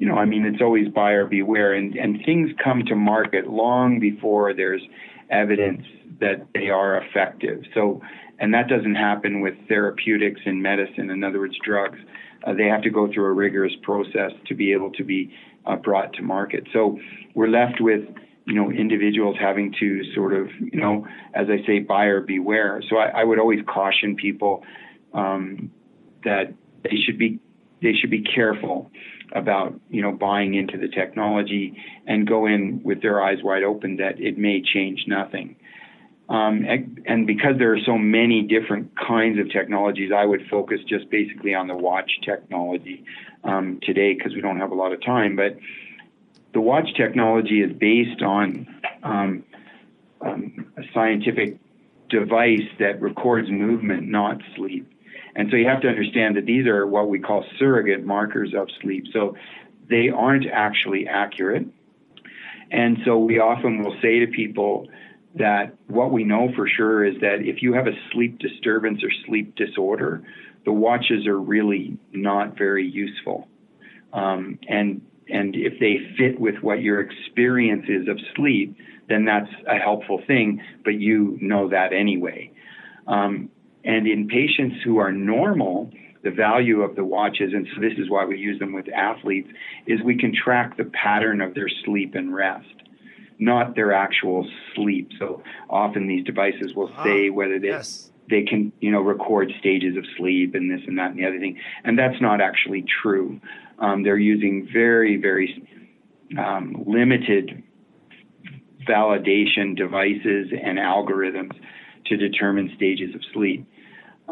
you know, I mean, it's always buyer beware, and and things come to market long before there's evidence that they are effective. So, and that doesn't happen with therapeutics and medicine. In other words, drugs. Uh, they have to go through a rigorous process to be able to be uh, brought to market. So we're left with you know individuals having to sort of you know as I say buyer beware. So I, I would always caution people um, that they should be they should be careful about you know buying into the technology and go in with their eyes wide open that it may change nothing. Um, and, because there are so many different kinds of technologies, I would focus just basically on the watch technology um, today because we don't have a lot of time. But the watch technology is based on um, um, a scientific device that records movement, not sleep. And so you have to understand that these are what we call surrogate markers of sleep. So they aren't actually accurate. And so we often will say to people that what we know for sure is that if you have a sleep disturbance or sleep disorder, the watches are really not very useful. Um, and and if they fit with what your experience is of sleep, then that's a helpful thing, but you know that anyway. Um, and in patients who are normal, the value of the watches, and so this is why we use them with athletes, is we can track the pattern of their sleep and rest, not their actual sleep. So often these devices will ah, say whether they yes. they can you know record stages of sleep and this and that and the other thing, and that's not actually true. Um, they're using very, very um, limited validation devices and algorithms to determine stages of sleep.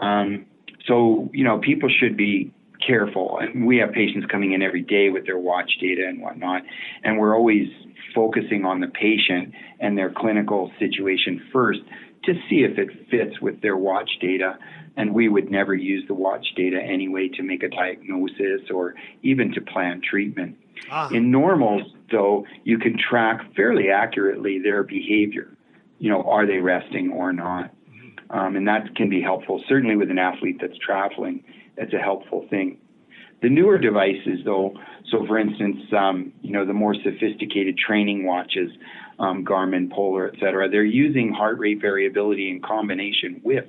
Um, so, you know, people should be careful. And we have patients coming in every day with their watch data and whatnot, and we're always focusing on the patient and their clinical situation first to see if it fits with their watch data and we would never use the watch data anyway to make a diagnosis or even to plan treatment. Ah. In normals, though, you can track fairly accurately their behavior. You know, are they resting or not? Um, and that can be helpful. Certainly with an athlete that's traveling, that's a helpful thing. The newer devices, though, so for instance, um, you know, the more sophisticated training watches, um, Garmin, Polar, et cetera, they're using heart rate variability in combination with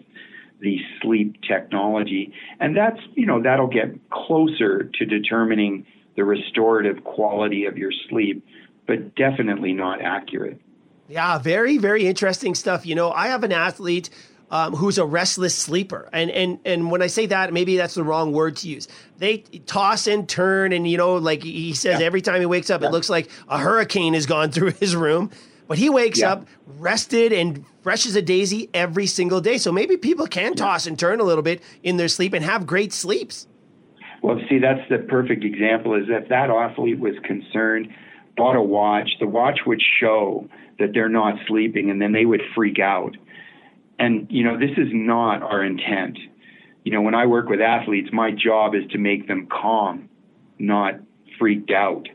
the sleep technology. And that's, you know, that'll get closer to determining the restorative quality of your sleep, but definitely not accurate. Yeah, very, very interesting stuff. You know, I have an athlete um, who's a restless sleeper. And and and when I say that, maybe that's the wrong word to use. They toss and turn, and you know, like he says, yeah. every time he wakes up, yeah. it looks like a hurricane has gone through his room. But he wakes yeah. up rested and fresh as a daisy every single day. So maybe people can toss and turn a little bit in their sleep and have great sleeps. Well, see, that's the perfect example. Is if that athlete was concerned, bought a watch, the watch would show that they're not sleeping, and then they would freak out. And you know, this is not our intent. You know, when I work with athletes, my job is to make them calm, not freaked out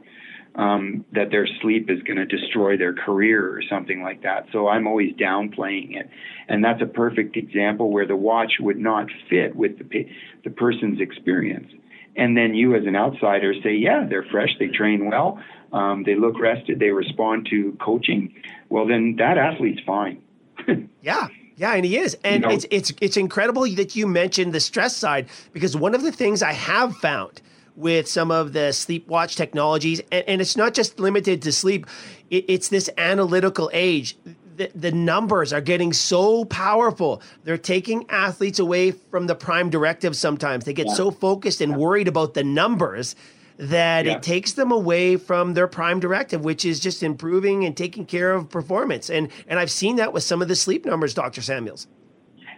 um, that their sleep is going to destroy their career or something like that. So I'm always downplaying it, and that's a perfect example where the watch would not fit with the the person's experience. And then you, as an outsider, say, "Yeah, they're fresh. They train well. Um, they look rested. They respond to coaching. Well, then that athlete's fine." yeah. Yeah, and he is, and you know, it's it's it's incredible that you mentioned the stress side because one of the things I have found with some of the sleep watch technologies. And, and it's not just limited to sleep, it, it's this analytical age. The, the numbers are getting so powerful. They're taking athletes away from the prime directive sometimes. They get yeah. so focused and worried about the numbers that yeah. it takes them away from their prime directive, which is just improving and taking care of performance. And and I've seen that with some of the sleep numbers, Dr. Samuels.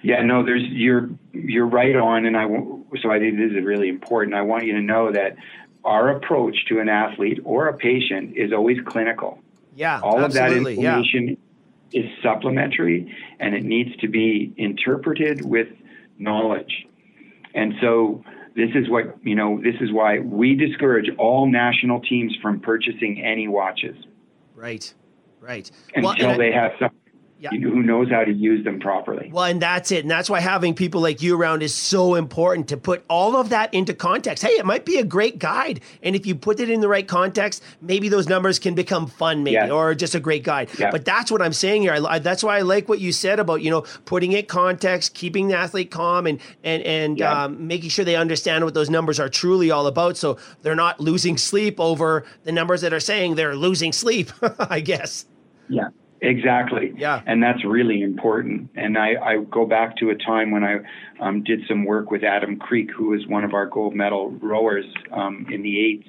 Yeah, no, there's you're you're right on, and I so I think this is really important. I want you to know that our approach to an athlete or a patient is always clinical. Yeah, all of that information yeah. is supplementary, and it needs to be interpreted with knowledge. And so this is what you know. This is why we discourage all national teams from purchasing any watches. Right, right. Until well, they I, have some yeah. who knows how to use them properly. Well, and that's it. And that's why having people like you around is so important to put all of that into context. Hey, it might be a great guide. And if you put it in the right context, maybe those numbers can become fun, maybe, yes. or just a great guide. Yeah. But that's what I'm saying here. I, that's why I like what you said about, you know, putting it context, keeping the athlete calm and, and, and yeah. um, making sure they understand what those numbers are truly all about. So they're not losing sleep over the numbers that are saying they're losing sleep, I guess. Yeah. Exactly. Yeah. And that's really important. And I, I go back to a time when I um, did some work with Adam Kreek, who was one of our gold medal rowers um, in the eights.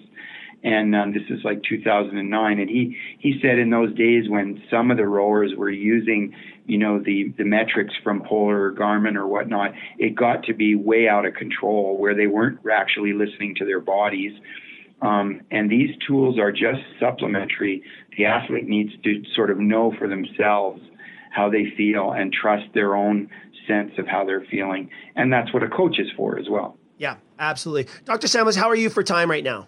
And um, this is like 2009. And he, he said in those days when some of the rowers were using, you know, the, the metrics from Polar or Garmin or whatnot, it got to be way out of control where they weren't actually listening to their bodies um, and these tools are just supplementary. The athlete needs to sort of know for themselves how they feel and trust their own sense of how they're feeling. And that's what a coach is for as well. Yeah, absolutely. Dr. Samuels, how are you for time right now?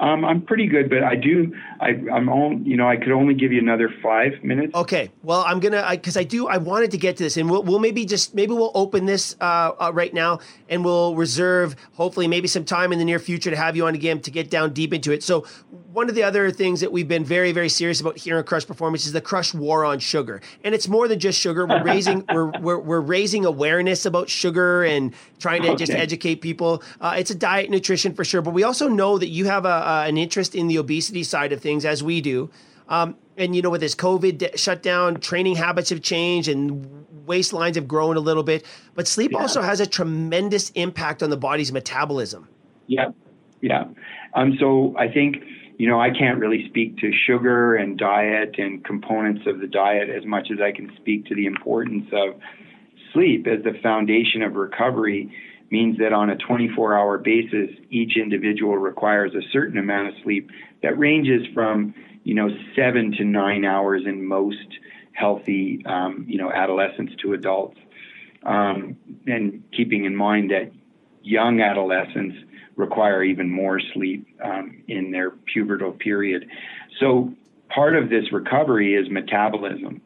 Um, I'm pretty good, but I do. I, I'm on. You know, I could only give you another five minutes. Okay. Well, I'm gonna because I, I, do. I wanted to get to this, and we'll, we'll maybe just maybe we'll open this uh, uh, right now, and we'll reserve hopefully maybe some time in the near future to have you on again to get down deep into it. So one of the other things that we've been very very serious about here in Crush Performance is the Crush War on Sugar, and it's more than just sugar. We're raising we're, we're, we're raising awareness about sugar and trying to okay. just educate people. Uh, it's a diet nutrition for sure, but we also know that you have a uh, an interest in the obesity side of things as we do. Um, and you know, with this COVID shutdown, training habits have changed and waistlines have grown a little bit. But sleep yeah. also has a tremendous impact on the body's metabolism. Yeah, yeah. Um, so I think you know I can't really speak to sugar and diet and components of the diet as much as I can speak to the importance of sleep as the foundation of recovery means that on a 24 hour basis, each individual requires a certain amount of sleep that ranges from, you know, seven to nine hours in most healthy, um, you know, adolescents to adults. Um, and keeping in mind that young adolescents require even more sleep um, in their pubertal period. So part of this recovery is metabolism.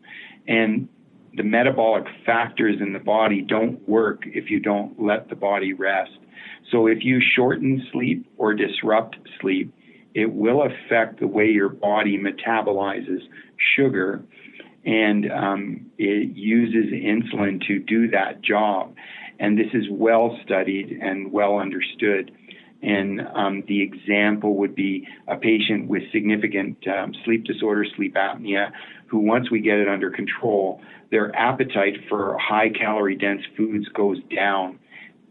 And the metabolic factors in the body don't work if you don't let the body rest. So if you shorten sleep or disrupt sleep, it will affect the way your body metabolizes sugar and um, it uses insulin to do that job. And this is well studied and well understood. And um, the example would be a patient with significant um, sleep disorder, sleep apnea, who once we get it under control, their appetite for high calorie dense foods goes down,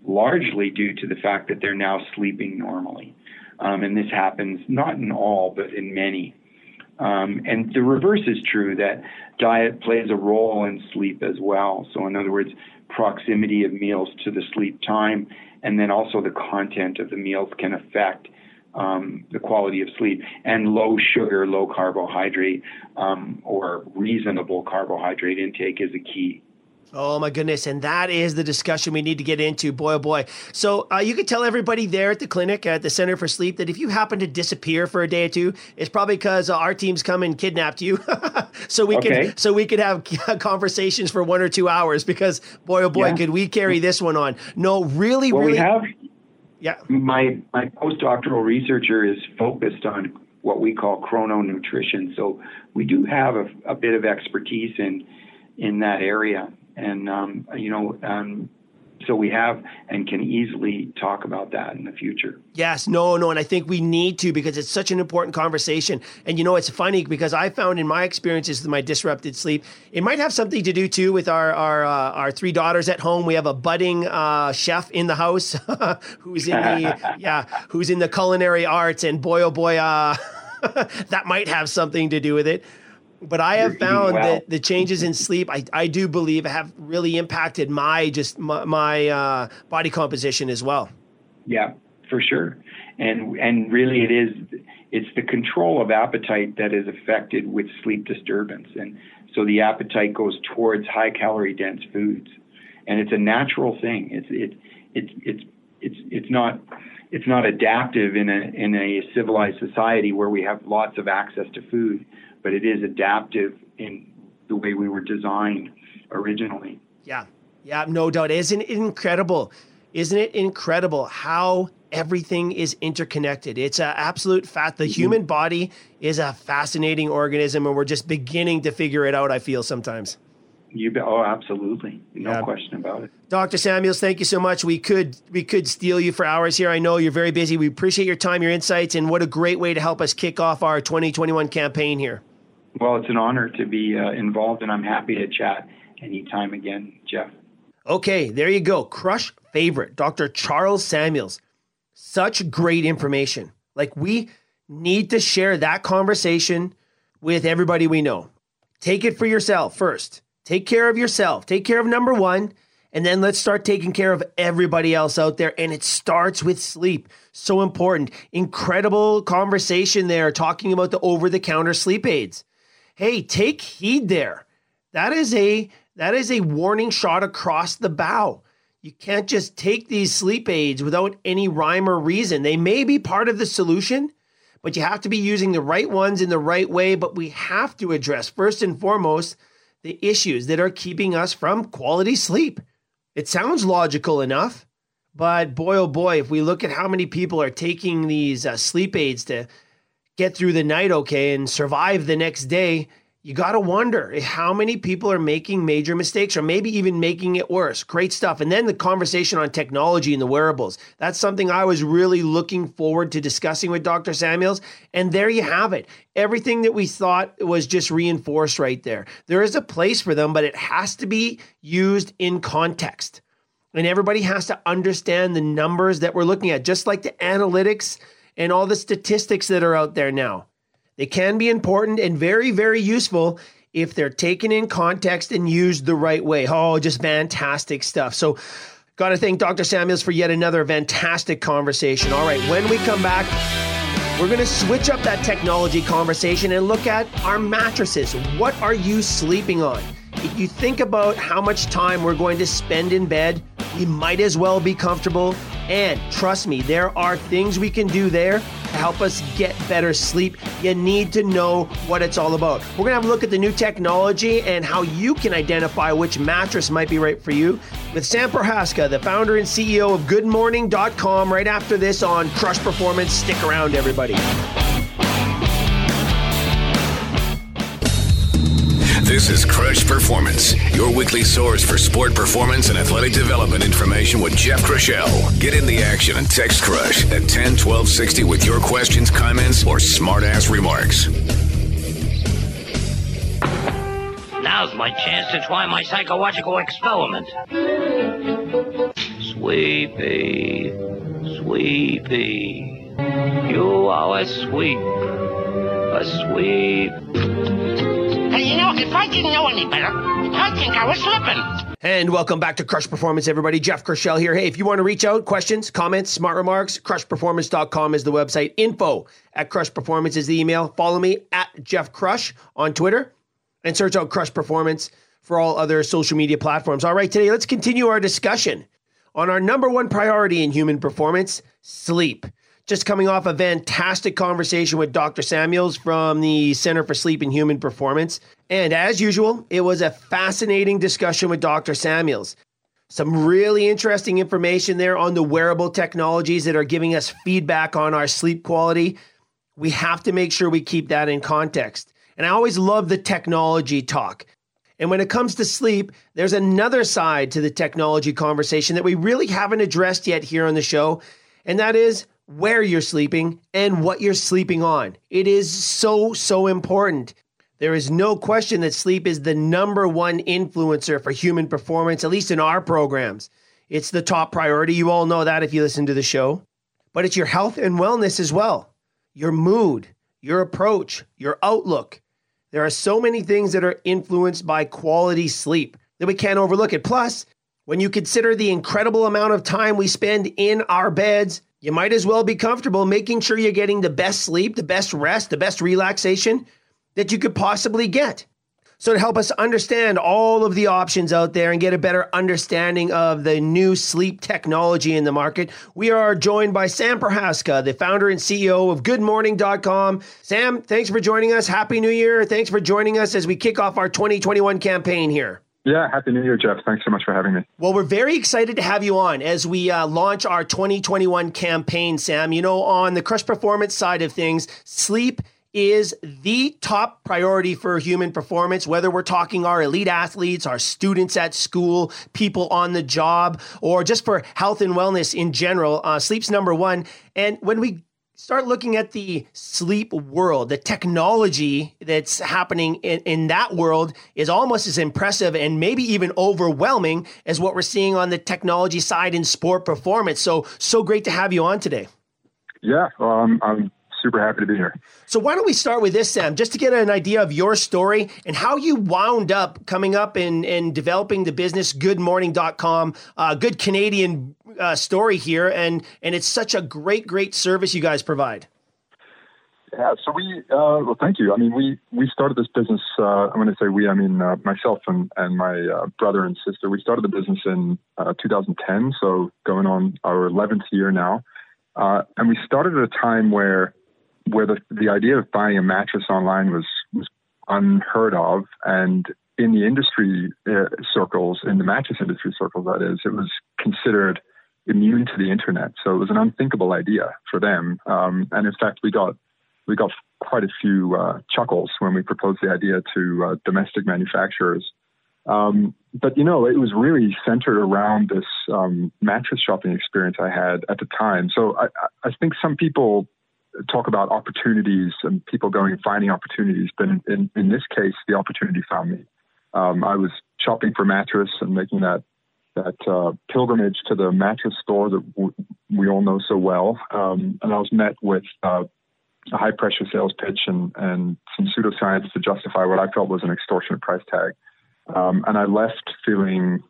largely due to the fact that they're now sleeping normally. Um, and this happens not in all, but in many. Um, and the reverse is true that diet plays a role in sleep as well. So, in other words, proximity of meals to the sleep time, and then also the content of the meals can affect um, the quality of sleep. And low sugar, low carbohydrate, um, or reasonable carbohydrate intake is a key. Oh my goodness. And that is the discussion we need to get into. Boy, oh boy. So uh, you could tell everybody there at the clinic, at the Center for Sleep, that if you happen to disappear for a day or two, it's probably because uh, our team's come and kidnapped you. so we okay. could so we could have conversations for one or two hours because boy, oh boy, yeah. could we carry this one on. No, really, well, really. We have, yeah. My, my postdoctoral researcher is focused on what we call chrononutrition. So we do have a, a bit of expertise in in that area and um, you know, um, so we have and can easily talk about that in the future. Yes, no, no, and I think we need to because it's such an important conversation. And you know, it's funny because I found in my experiences with my disrupted sleep, it might have something to do too with our our uh, our three daughters at home. We have a budding uh, chef in the house who's in the yeah who's in the culinary arts, and boy oh boy, uh, that might have something to do with it. But I have found well. that the changes in sleep, I, I do believe, have really impacted my just my, my uh, body composition as well. Yeah, for sure. And and really, it is it's the control of appetite that is affected with sleep disturbance, and so the appetite goes towards high calorie dense foods, and it's a natural thing. It's it it's it's it's it's not it's not adaptive in a in a civilized society where we have lots of access to food but it is adaptive in the way we were designed originally. Yeah, yeah, no doubt. Isn't it incredible? Isn't it incredible how everything is interconnected? It's an absolute fact. The mm-hmm. human body is a fascinating organism, and we're just beginning to figure it out. I feel sometimes. You be, oh, absolutely, no yeah. question about it. Dr. Samuels, thank you so much. We could we could steal you for hours here. I know you're very busy. We appreciate your time, your insights, and what a great way to help us kick off our 2021 campaign here. Well, it's an honor to be uh, involved, and I'm happy to chat anytime again, Jeff. Okay, there you go. Crush favorite, Dr. Charles Samuels. Such great information. Like, we need to share that conversation with everybody we know. Take it for yourself first. Take care of yourself. Take care of number one. And then let's start taking care of everybody else out there. And it starts with sleep. So important. Incredible conversation there talking about the over the counter sleep aids hey, take heed there. That is a that is a warning shot across the bow. You can't just take these sleep aids without any rhyme or reason. They may be part of the solution, but you have to be using the right ones in the right way. But we have to address first and foremost the issues that are keeping us from quality sleep. It sounds logical enough, but boy, oh boy, if we look at how many people are taking these uh, sleep aids to get through the night okay and survive the next day, you got to wonder how many people are making major mistakes or maybe even making it worse. Great stuff. And then the conversation on technology and the wearables. That's something I was really looking forward to discussing with Dr. Samuels. And there you have it. Everything that we thought was just reinforced right there. There is a place for them, but it has to be used in context. And everybody has to understand the numbers that we're looking at, just like the analytics and all the statistics that are out there now. They can be important and very, very useful if they're taken in context and used the right way. Oh, just fantastic stuff. So, got to thank Dr. Samuels for yet another fantastic conversation. All right, when we come back, we're going to switch up that technology conversation and look at our mattresses. What are you sleeping on? If you think about how much time we're going to spend in bed, we might as well be comfortable. And trust me, there are things we can do there to help us get better sleep. You need to know what it's all about. We're gonna have a look at the new technology and how you can identify which mattress might be right for you with Sam Prohaska, the founder and CEO of GoodMorning.com, right after this on Crush Performance. Stick around, everybody. This is Crush Performance, your weekly source for sport performance and athletic development information with Jeff Crushell. Get in the action and text Crush at 10 12 60 with your questions, comments, or smart ass remarks. Now's my chance to try my psychological experiment. Sweepy, sweepy, you are a sweep, a sweep. Hey, you know, if I didn't know any better, I'd think I was slipping. And welcome back to Crush Performance, everybody. Jeff Crushell here. Hey, if you want to reach out, questions, comments, smart remarks, crushperformance.com is the website. Info at Crush Performance is the email. Follow me at Jeff Crush on Twitter and search out Crush Performance for all other social media platforms. All right, today let's continue our discussion on our number one priority in human performance sleep. Just coming off a fantastic conversation with Dr. Samuels from the Center for Sleep and Human Performance. And as usual, it was a fascinating discussion with Dr. Samuels. Some really interesting information there on the wearable technologies that are giving us feedback on our sleep quality. We have to make sure we keep that in context. And I always love the technology talk. And when it comes to sleep, there's another side to the technology conversation that we really haven't addressed yet here on the show, and that is where you're sleeping and what you're sleeping on. It is so, so important. There is no question that sleep is the number one influencer for human performance, at least in our programs. It's the top priority. You all know that if you listen to the show. But it's your health and wellness as well, your mood, your approach, your outlook. There are so many things that are influenced by quality sleep that we can't overlook it. Plus, when you consider the incredible amount of time we spend in our beds, you might as well be comfortable making sure you're getting the best sleep, the best rest, the best relaxation that you could possibly get. So, to help us understand all of the options out there and get a better understanding of the new sleep technology in the market, we are joined by Sam Prohaska, the founder and CEO of GoodMorning.com. Sam, thanks for joining us. Happy New Year. Thanks for joining us as we kick off our 2021 campaign here. Yeah, happy New Year, Jeff. Thanks so much for having me. Well, we're very excited to have you on as we uh, launch our 2021 campaign, Sam. You know, on the Crush Performance side of things, sleep is the top priority for human performance, whether we're talking our elite athletes, our students at school, people on the job, or just for health and wellness in general. Uh, sleep's number one. And when we start looking at the sleep world, the technology that's happening in, in that world is almost as impressive and maybe even overwhelming as what we're seeing on the technology side in sport performance. So, so great to have you on today. Yeah, I'm super happy to be here. So why don't we start with this, Sam, just to get an idea of your story and how you wound up coming up and, and developing the business goodmorning.com, uh, good Canadian uh, story here. And, and it's such a great, great service you guys provide. Yeah, so we, uh, well, thank you. I mean, we, we started this business, uh, I'm going to say we, I mean, uh, myself and, and my uh, brother and sister, we started the business in uh, 2010, so going on our 11th year now. Uh, and we started at a time where where the, the idea of buying a mattress online was, was unheard of. And in the industry uh, circles, in the mattress industry circles, that is, it was considered immune to the internet. So it was an unthinkable idea for them. Um, and in fact, we got we got quite a few uh, chuckles when we proposed the idea to uh, domestic manufacturers. Um, but you know, it was really centered around this um, mattress shopping experience I had at the time. So I, I think some people talk about opportunities and people going and finding opportunities. But in, in, in this case, the opportunity found me. Um, I was shopping for mattress and making that that uh, pilgrimage to the mattress store that w- we all know so well. Um, and I was met with uh, a high pressure sales pitch and, and some pseudoscience to justify what I felt was an extortionate price tag. Um, and I left feeling,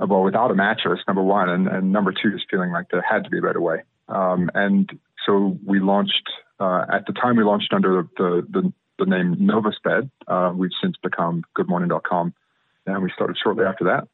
well, without a mattress, number one, and, and number two, just feeling like there had to be a better way. Um, and so we launched uh, at the time we launched under the the, the name Novosbed. Uh, we've since become GoodMorning.com, and we started shortly after that.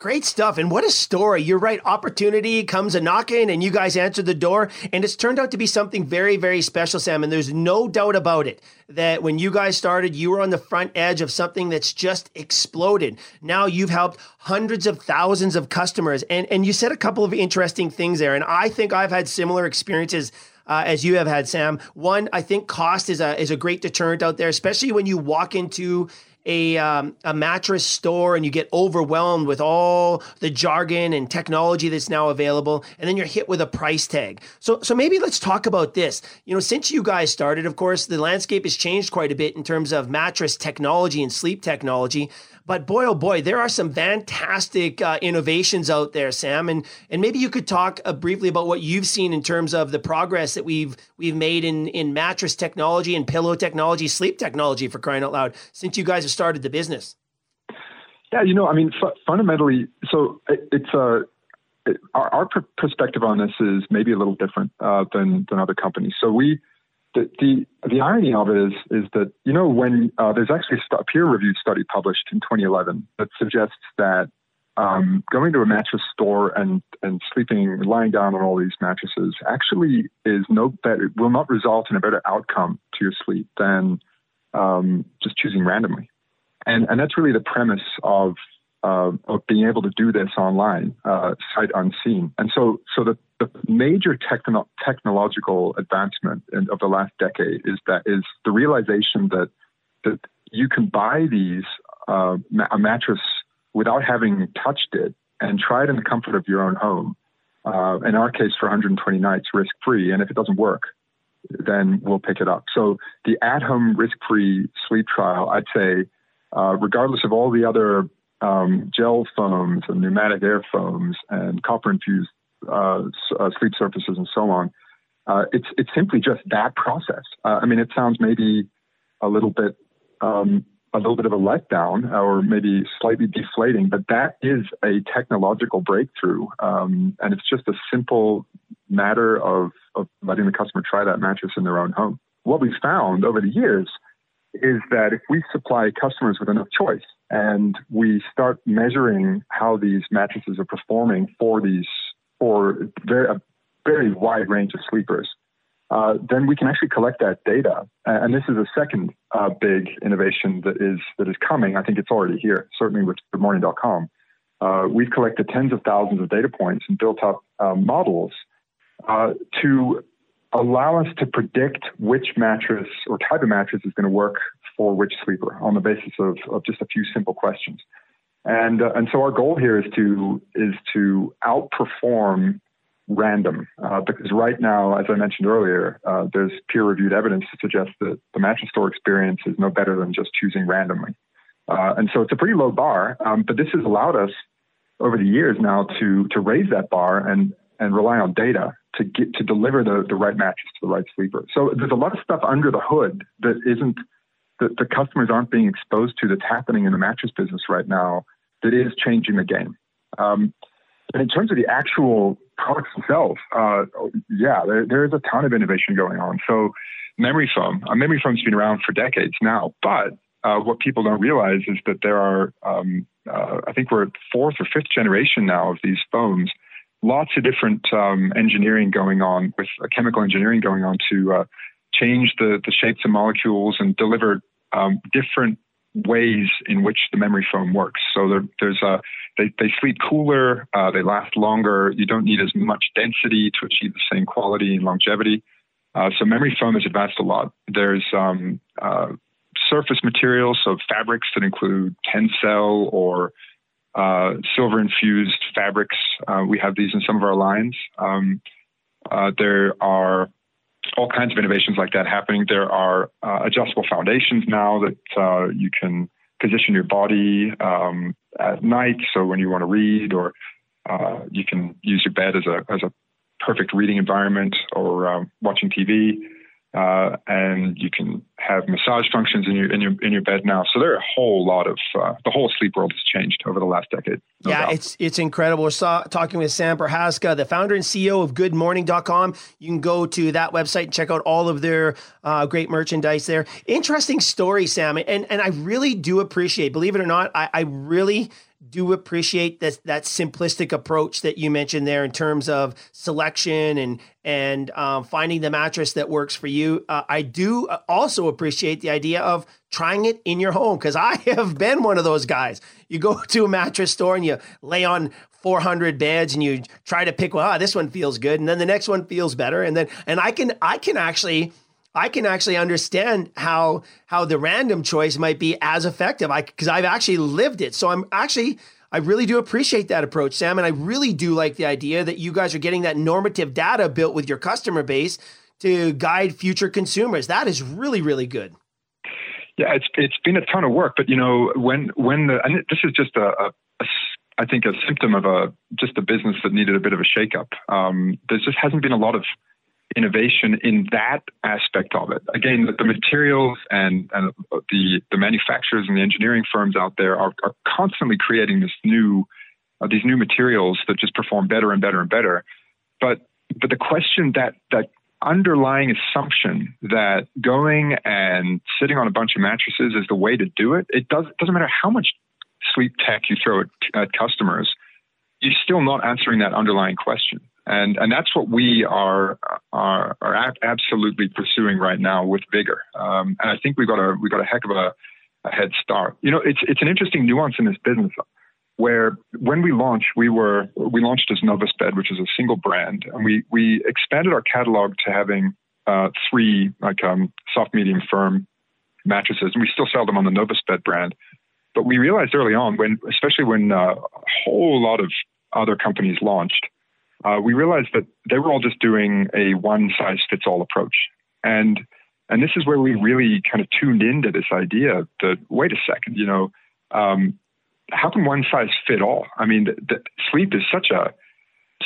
Great stuff. And what a story. You're right. Opportunity comes a knocking, and you guys answered the door. And it's turned out to be something very, very special, Sam. And there's no doubt about it that when you guys started, you were on the front edge of something that's just exploded. Now you've helped hundreds of thousands of customers. And, and you said a couple of interesting things there. And I think I've had similar experiences uh, as you have had, Sam. One, I think cost is a is a great deterrent out there, especially when you walk into a um, a mattress store and you get overwhelmed with all the jargon and technology that's now available, and then you're hit with a price tag. So so maybe let's talk about this. You know, since you guys started, of course, the landscape has changed quite a bit in terms of mattress technology and sleep technology. But boy, oh boy, there are some fantastic uh, innovations out there, Sam. And and maybe you could talk uh, briefly about what you've seen in terms of the progress that we've we've made in in mattress technology and pillow technology, sleep technology, for crying out loud, since you guys have started the business. Yeah, you know, I mean, fu- fundamentally, so it, it's a. Uh, our, our perspective on this is maybe a little different uh, than than other companies. So we the, the, the irony of it is is that you know when uh, there's actually a peer reviewed study published in 2011 that suggests that um, going to a mattress store and and sleeping lying down on all these mattresses actually is no better will not result in a better outcome to your sleep than um, just choosing randomly. And and that's really the premise of uh, of being able to do this online, uh, sight unseen. And so, so the, the major techno- technological advancement in, of the last decade is that is the realization that that you can buy these uh, a mattress without having touched it and try it in the comfort of your own home. Uh, in our case, for 120 nights, risk free. And if it doesn't work, then we'll pick it up. So the at-home risk-free sleep trial, I'd say, uh, regardless of all the other um, gel foams and pneumatic air foams and copper infused uh, uh, sleep surfaces and so on. Uh, it's it's simply just that process. Uh, I mean, it sounds maybe a little bit um, a little bit of a letdown or maybe slightly deflating, but that is a technological breakthrough, um, and it's just a simple matter of, of letting the customer try that mattress in their own home. What we've found over the years is that if we supply customers with enough choice and we start measuring how these mattresses are performing for these for very, a very wide range of sleepers, uh, then we can actually collect that data. And this is a second uh, big innovation that is that is coming. I think it's already here, certainly with GoodMorning.com. Uh, we've collected tens of thousands of data points and built up uh, models uh, to allow us to predict which mattress or type of mattress is going to work for which sleeper on the basis of, of just a few simple questions. And, uh, and so our goal here is to, is to outperform random uh, because right now, as I mentioned earlier, uh, there's peer reviewed evidence to suggest that the mattress store experience is no better than just choosing randomly. Uh, and so it's a pretty low bar, um, but this has allowed us over the years now to, to raise that bar and, and rely on data to get to deliver the, the right mattress to the right sleeper. So there's a lot of stuff under the hood that isn't that the customers aren't being exposed to that's happening in the mattress business right now that is changing the game. Um, and in terms of the actual products themselves, uh, yeah, there, there is a ton of innovation going on. So memory foam, uh, memory foam's been around for decades now, but uh, what people don't realize is that there are, um, uh, I think we're fourth or fifth generation now of these foams lots of different um, engineering going on with uh, chemical engineering going on to uh, change the, the shapes of molecules and deliver um, different ways in which the memory foam works. So there, there's a, they, they sleep cooler, uh, they last longer. You don't need as much density to achieve the same quality and longevity. Uh, so memory foam has advanced a lot. There's um, uh, surface materials, so fabrics that include Tencel or uh, silver infused fabrics. Uh, we have these in some of our lines. Um, uh, there are all kinds of innovations like that happening. There are uh, adjustable foundations now that uh, you can position your body um, at night. So when you want to read, or uh, you can use your bed as a as a perfect reading environment, or um, watching TV uh, and you can have massage functions in your in your in your bed now. So there are a whole lot of uh, the whole sleep world has changed over the last decade. No yeah, doubt. it's it's incredible. We're saw, talking with Sam Prohaska, the founder and CEO of GoodMorning.com. You can go to that website and check out all of their uh, great merchandise there. Interesting story, Sam, and and I really do appreciate. Believe it or not, I, I really do appreciate that that simplistic approach that you mentioned there in terms of selection and and um, finding the mattress that works for you. Uh, I do also appreciate the idea of trying it in your home because I have been one of those guys. You go to a mattress store and you lay on 400 beds and you try to pick well, ah, this one feels good, and then the next one feels better, and then and I can I can actually I can actually understand how how the random choice might be as effective. I because I've actually lived it. So I'm actually I really do appreciate that approach, Sam, and I really do like the idea that you guys are getting that normative data built with your customer base to guide future consumers. That is really really good. Yeah, it's it's been a ton of work, but you know when when the and this is just a, a, a I think a symptom of a just a business that needed a bit of a shakeup. Um, there just hasn't been a lot of innovation in that aspect of it. Again, the, materials and, and the, the manufacturers and the engineering firms out there are, are constantly creating this new uh, these new materials that just perform better and better and better. But but the question that that underlying assumption that going and sitting on a bunch of mattresses is the way to do it, it does, doesn't matter how much sleep tech you throw at, at customers, you're still not answering that underlying question and and that's what we are are, are absolutely pursuing right now with vigor. Um, and I think we got a we got a heck of a, a, head start. You know, it's it's an interesting nuance in this business where when we launched, we were we launched as Novosbed, which is a single brand, and we we expanded our catalog to having uh, three like um, soft, medium, firm mattresses, and we still sell them on the Novosbed brand. But we realized early on, when especially when uh, a whole lot of other companies launched, uh, we realized that they were all just doing a one size fits all approach. And and this is where we really kind of tuned into this idea that wait a second, you know, um, how can one size fit all? I mean, the, the sleep is such a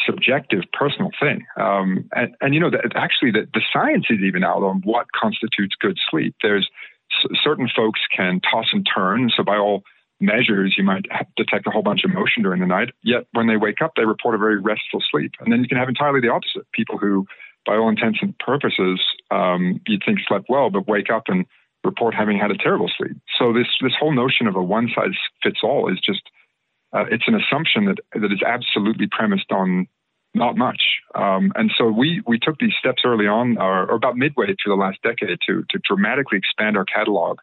subjective, personal thing. Um, and, and, you know, the, actually, the, the science is even out on what constitutes good sleep. There's certain folks can toss and turn. So by all measures, you might detect a whole bunch of motion during the night. Yet when they wake up, they report a very restful sleep. And then you can have entirely the opposite people who, by all intents and purposes, um, you'd think slept well, but wake up and report having had a terrible sleep. So this this whole notion of a one size fits all is just uh, it's an assumption that that is absolutely premised on not much. Um, and so we we took these steps early on, or, or about midway through the last decade, to to dramatically expand our catalog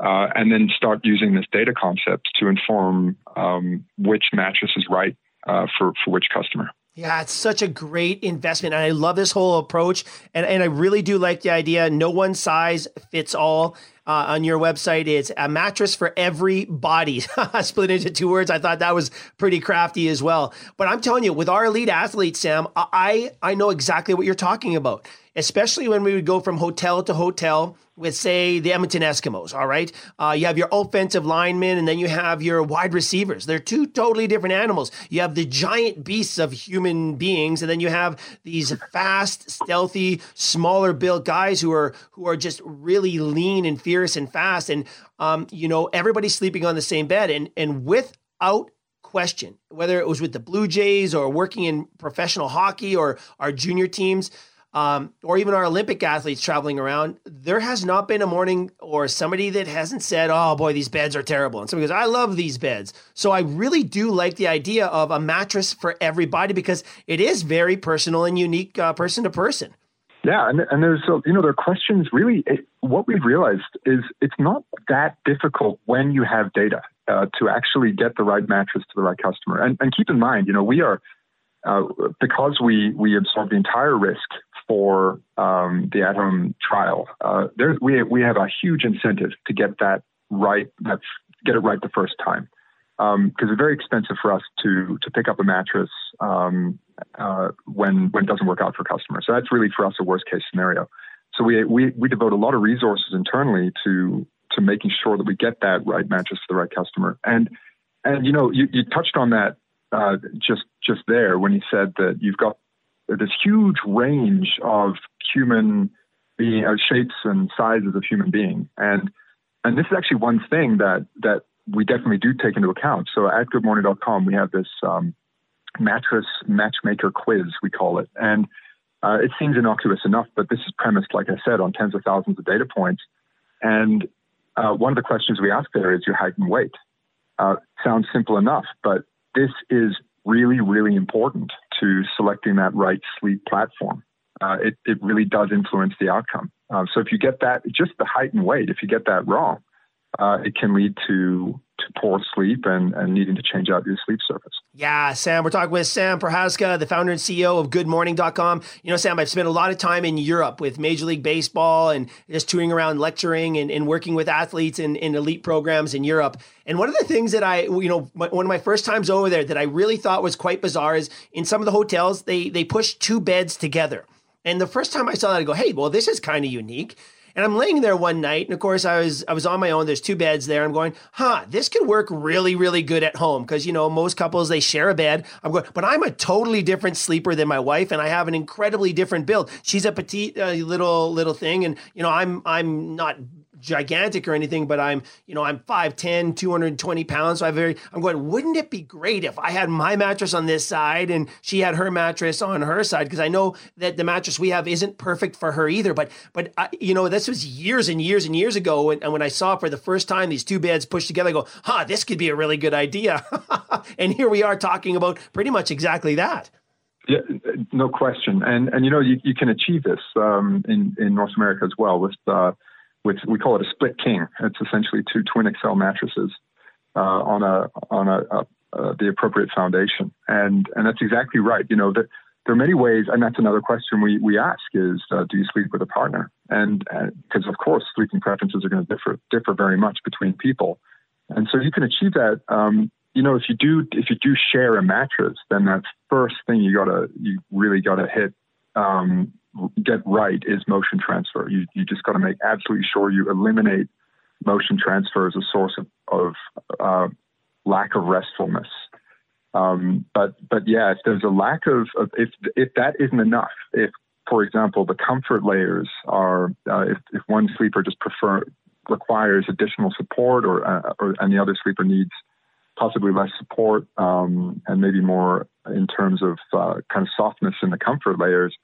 uh, and then start using this data concept to inform um, which mattress is right uh, for, for which customer. Yeah, it's such a great investment. And I love this whole approach. And, and I really do like the idea no one size fits all. Uh, on your website, it's a mattress for every body. Split into two words. I thought that was pretty crafty as well. But I'm telling you, with our elite athletes, Sam, I, I know exactly what you're talking about especially when we would go from hotel to hotel with, say, the Edmonton Eskimos. All right. Uh, you have your offensive linemen and then you have your wide receivers. They're two totally different animals. You have the giant beasts of human beings, and then you have these fast, stealthy, smaller built guys who are who are just really lean and fierce and fast. And um, you know, everybody's sleeping on the same bed. And and without question, whether it was with the Blue Jays or working in professional hockey or our junior teams, um, or even our Olympic athletes traveling around, there has not been a morning or somebody that hasn't said, "Oh boy, these beds are terrible," and somebody goes, "I love these beds." So I really do like the idea of a mattress for everybody because it is very personal and unique, uh, person to person. Yeah, and, and there's you know there are questions. Really, it, what we've realized is it's not that difficult when you have data uh, to actually get the right mattress to the right customer. And, and keep in mind, you know, we are uh, because we we absorb the entire risk for um, the at-home trial, uh, there, we we have a huge incentive to get that right. That's get it right the first time because um, it's very expensive for us to to pick up a mattress um, uh, when when it doesn't work out for customers. So that's really for us a worst case scenario. So we we we devote a lot of resources internally to to making sure that we get that right mattress to the right customer. And and you know you, you touched on that uh, just just there when you said that you've got this huge range of human being uh, shapes and sizes of human being, and and this is actually one thing that that we definitely do take into account. So at goodmorning.com, we have this um, mattress matchmaker quiz, we call it, and uh, it seems innocuous enough, but this is premised, like I said, on tens of thousands of data points. And uh, one of the questions we ask there is your height and weight. Uh, sounds simple enough, but this is really, really important to selecting that right sleep platform. Uh, it, it really does influence the outcome. Uh, so if you get that, just the height and weight, if you get that wrong, uh, it can lead to to poor sleep and, and needing to change out your sleep service. Yeah, Sam, we're talking with Sam Prochazka, the founder and CEO of GoodMorning.com. You know, Sam, I've spent a lot of time in Europe with Major League Baseball and just touring around lecturing and, and working with athletes in, in elite programs in Europe. And one of the things that I, you know, one of my first times over there that I really thought was quite bizarre is in some of the hotels, they, they push two beds together. And the first time I saw that, I go, hey, well, this is kind of unique. And I'm laying there one night, and of course I was I was on my own. There's two beds there. I'm going, huh, this could work really, really good at home because you know most couples they share a bed. I'm going, but I'm a totally different sleeper than my wife, and I have an incredibly different build. She's a petite uh, little little thing, and you know I'm I'm not gigantic or anything, but I'm, you know, I'm 5'10, 220 pounds. So I very, I'm going, wouldn't it be great if I had my mattress on this side and she had her mattress on her side? Because I know that the mattress we have isn't perfect for her either. But, but, I, you know, this was years and years and years ago. And, and when I saw for the first time these two beds pushed together, I go, huh, this could be a really good idea. and here we are talking about pretty much exactly that. Yeah, no question. And, and, you know, you, you can achieve this um, in, in North America as well with, uh, we call it a split king. It's essentially two twin XL mattresses uh, on a on a, a, a, the appropriate foundation, and and that's exactly right. You know that there are many ways, and that's another question we we ask is uh, do you sleep with a partner? And because of course sleeping preferences are going to differ differ very much between people, and so you can achieve that. Um, you know, if you do if you do share a mattress, then that first thing you gotta you really gotta hit um, get right is motion transfer. You, you just got to make absolutely sure you eliminate motion transfer as a source of, of uh, lack of restfulness. Um, but but yeah, if there's a lack of, of, if if that isn't enough, if for example the comfort layers are uh, if, if one sleeper just prefer requires additional support or uh, or and the other sleeper needs possibly less support um, and maybe more in terms of uh, kind of softness in the comfort layers,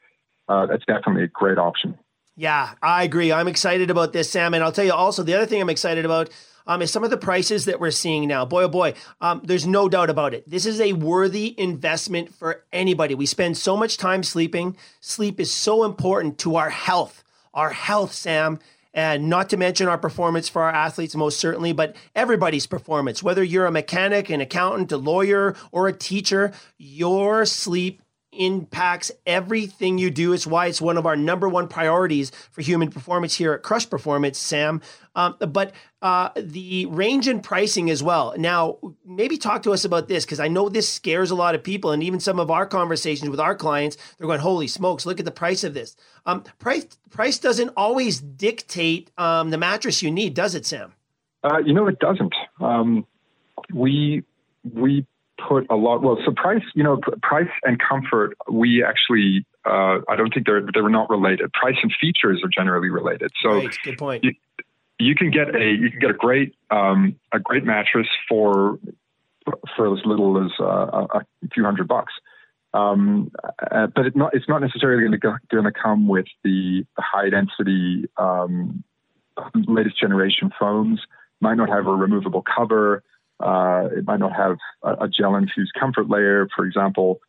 uh, that's definitely a great option. Yeah, I agree. I'm excited about this, Sam. And I'll tell you also the other thing I'm excited about um, is some of the prices that we're seeing now. Boy, oh boy, um, there's no doubt about it. This is a worthy investment for anybody. We spend so much time sleeping. Sleep is so important to our health. Our health, Sam. And not to mention our performance for our athletes, most certainly, but everybody's performance. Whether you're a mechanic, an accountant, a lawyer, or a teacher, your sleep impacts everything you do. It's why it's one of our number one priorities for human performance here at Crush Performance, Sam. Um, but uh, the range and pricing as well. Now, maybe talk to us about this because I know this scares a lot of people, and even some of our conversations with our clients, they're going, "Holy smokes! Look at the price of this." Um, price price doesn't always dictate um, the mattress you need, does it, Sam? Uh, you know, it doesn't. Um, we we put a lot. Well, so price, you know, price and comfort, we actually, uh, I don't think they're they're not related. Price and features are generally related. So, right, good point. You, you, can get a you can get a great um, a great mattress for for as little as uh, a, few hundred bucks. Um, uh, but it not, it's not necessarily going to come with the, the high density um, latest generation foams. Might not have a removable cover. Uh, it might not have a, a, gel infused comfort layer, for example.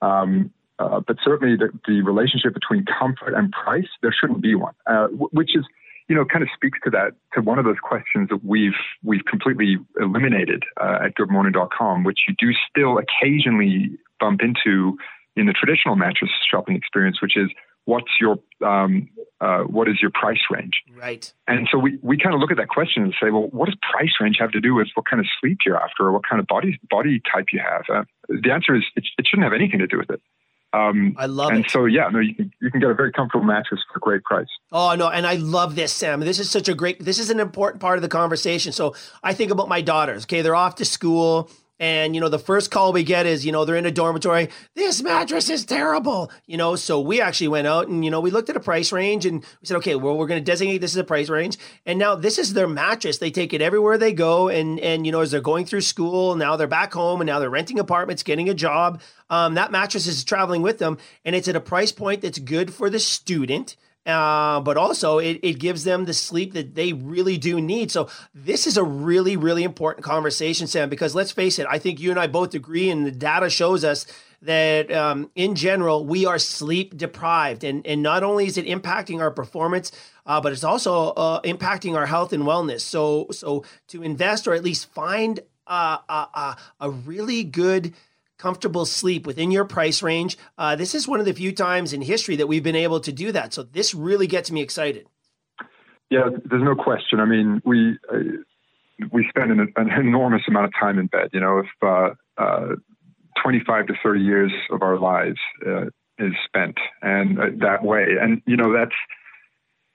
Um, uh, but certainly the, the, relationship between comfort and price, there shouldn't be one, uh, which is, you know, kind of speaks to that, to one of those questions that we've, we've completely eliminated uh, at goodmorning.com, which you do still occasionally bump into in the traditional mattress shopping experience, which is what's your um, uh, what is your price range? Right. And so we, we kind of look at that question and say, well, what does price range have to do with what kind of sleep you're after or what kind of body body type you have? Uh, the answer is it, it, shouldn't have anything to do with it. Um, I love and it. And so, yeah, no, you can you can get a very comfortable mattress for a great price. Oh no, and I love this, Sam. This is such a great. This is an important part of the conversation. So I think about my daughters. Okay, they're off to school and, you know, the first call we get is, you know, they're in a dormitory. This mattress is terrible. You know, so we actually went out and, you know, we looked at a price range and we said, okay, well, we're going to designate this as a price range. And now this is their mattress. They take it everywhere they go. And, and, you know, as they're going through school, now they're back home and now they're renting apartments, getting a job. Um, that mattress is traveling with them. And it's at a price point that's good for the student uh, but also it, it gives them the sleep that they really do need. So this is a really, really important conversation, Sam, because let's face it, I think you and I both agree, and the data shows us that um, in general, we are sleep deprived. And, and not only is it impacting our performance, uh, but it's also uh, impacting our health and wellness. So, so to invest or at least find a, a, a really good comfortable sleep within your price range. Uh, this is one of the few times in history that we've been able to do that. So this really gets me excited. Yeah, there's no question. I mean, we uh, we spend an, an, enormous amount of time in bed. You know, if uh, uh 25 to 30 years of our lives uh, is spent and uh, that way, and you know that's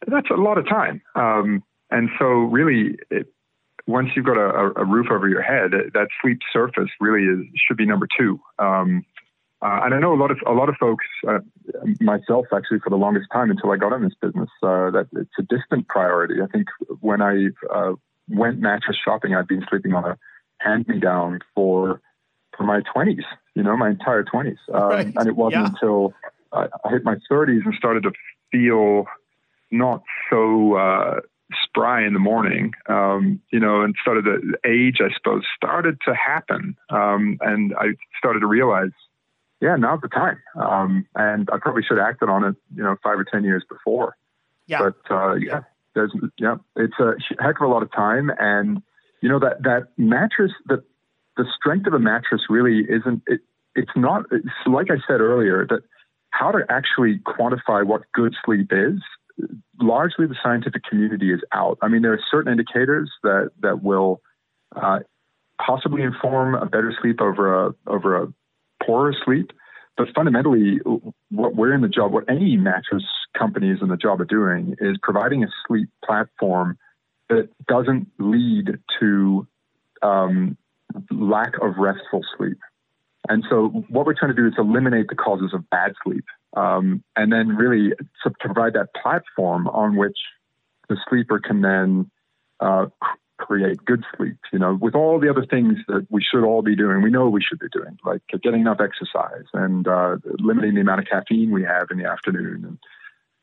that's a lot of time. Um, and so, really, it, once you've got a, a, roof over your head, that sleep surface really is, should be number two. Um, uh, and I know a lot of a lot of folks, uh, myself actually, for the longest time until I got in this business, uh, that it's a distant priority. I think when I uh, went mattress shopping, I'd been sleeping on a hand-me-down for for my twenties, you know, my entire twenties, um, right. and it wasn't yeah. until I, I, hit my thirties and started to feel not so uh, spry in the morning, um, you know, and started the age, I suppose, started to happen. Um, and I started to realize, yeah, now's the time. Um, and I probably should have acted on it, you know, five or 10 years before. Yeah. But, uh, yeah, there's, yeah, it's a heck of a lot of time. And, you know, that, that mattress, that the strength of a mattress really isn't, it, it's not, it's like I said earlier, that how to actually quantify what good sleep is largely the scientific community is out. I mean, there are certain indicators that that will uh, possibly inform a better sleep over a over a poorer sleep. But fundamentally, what we're in the job, what any mattress company is in the job of doing, is providing a sleep platform that doesn't lead to um, lack of restful sleep. And so, what we're trying to do is eliminate the causes of bad sleep um, and then really to provide that platform on which the sleeper can then uh, create good sleep. You know, with all the other things that we should all be doing, we know we should be doing, like getting enough exercise and uh, limiting the amount of caffeine we have in the afternoon, and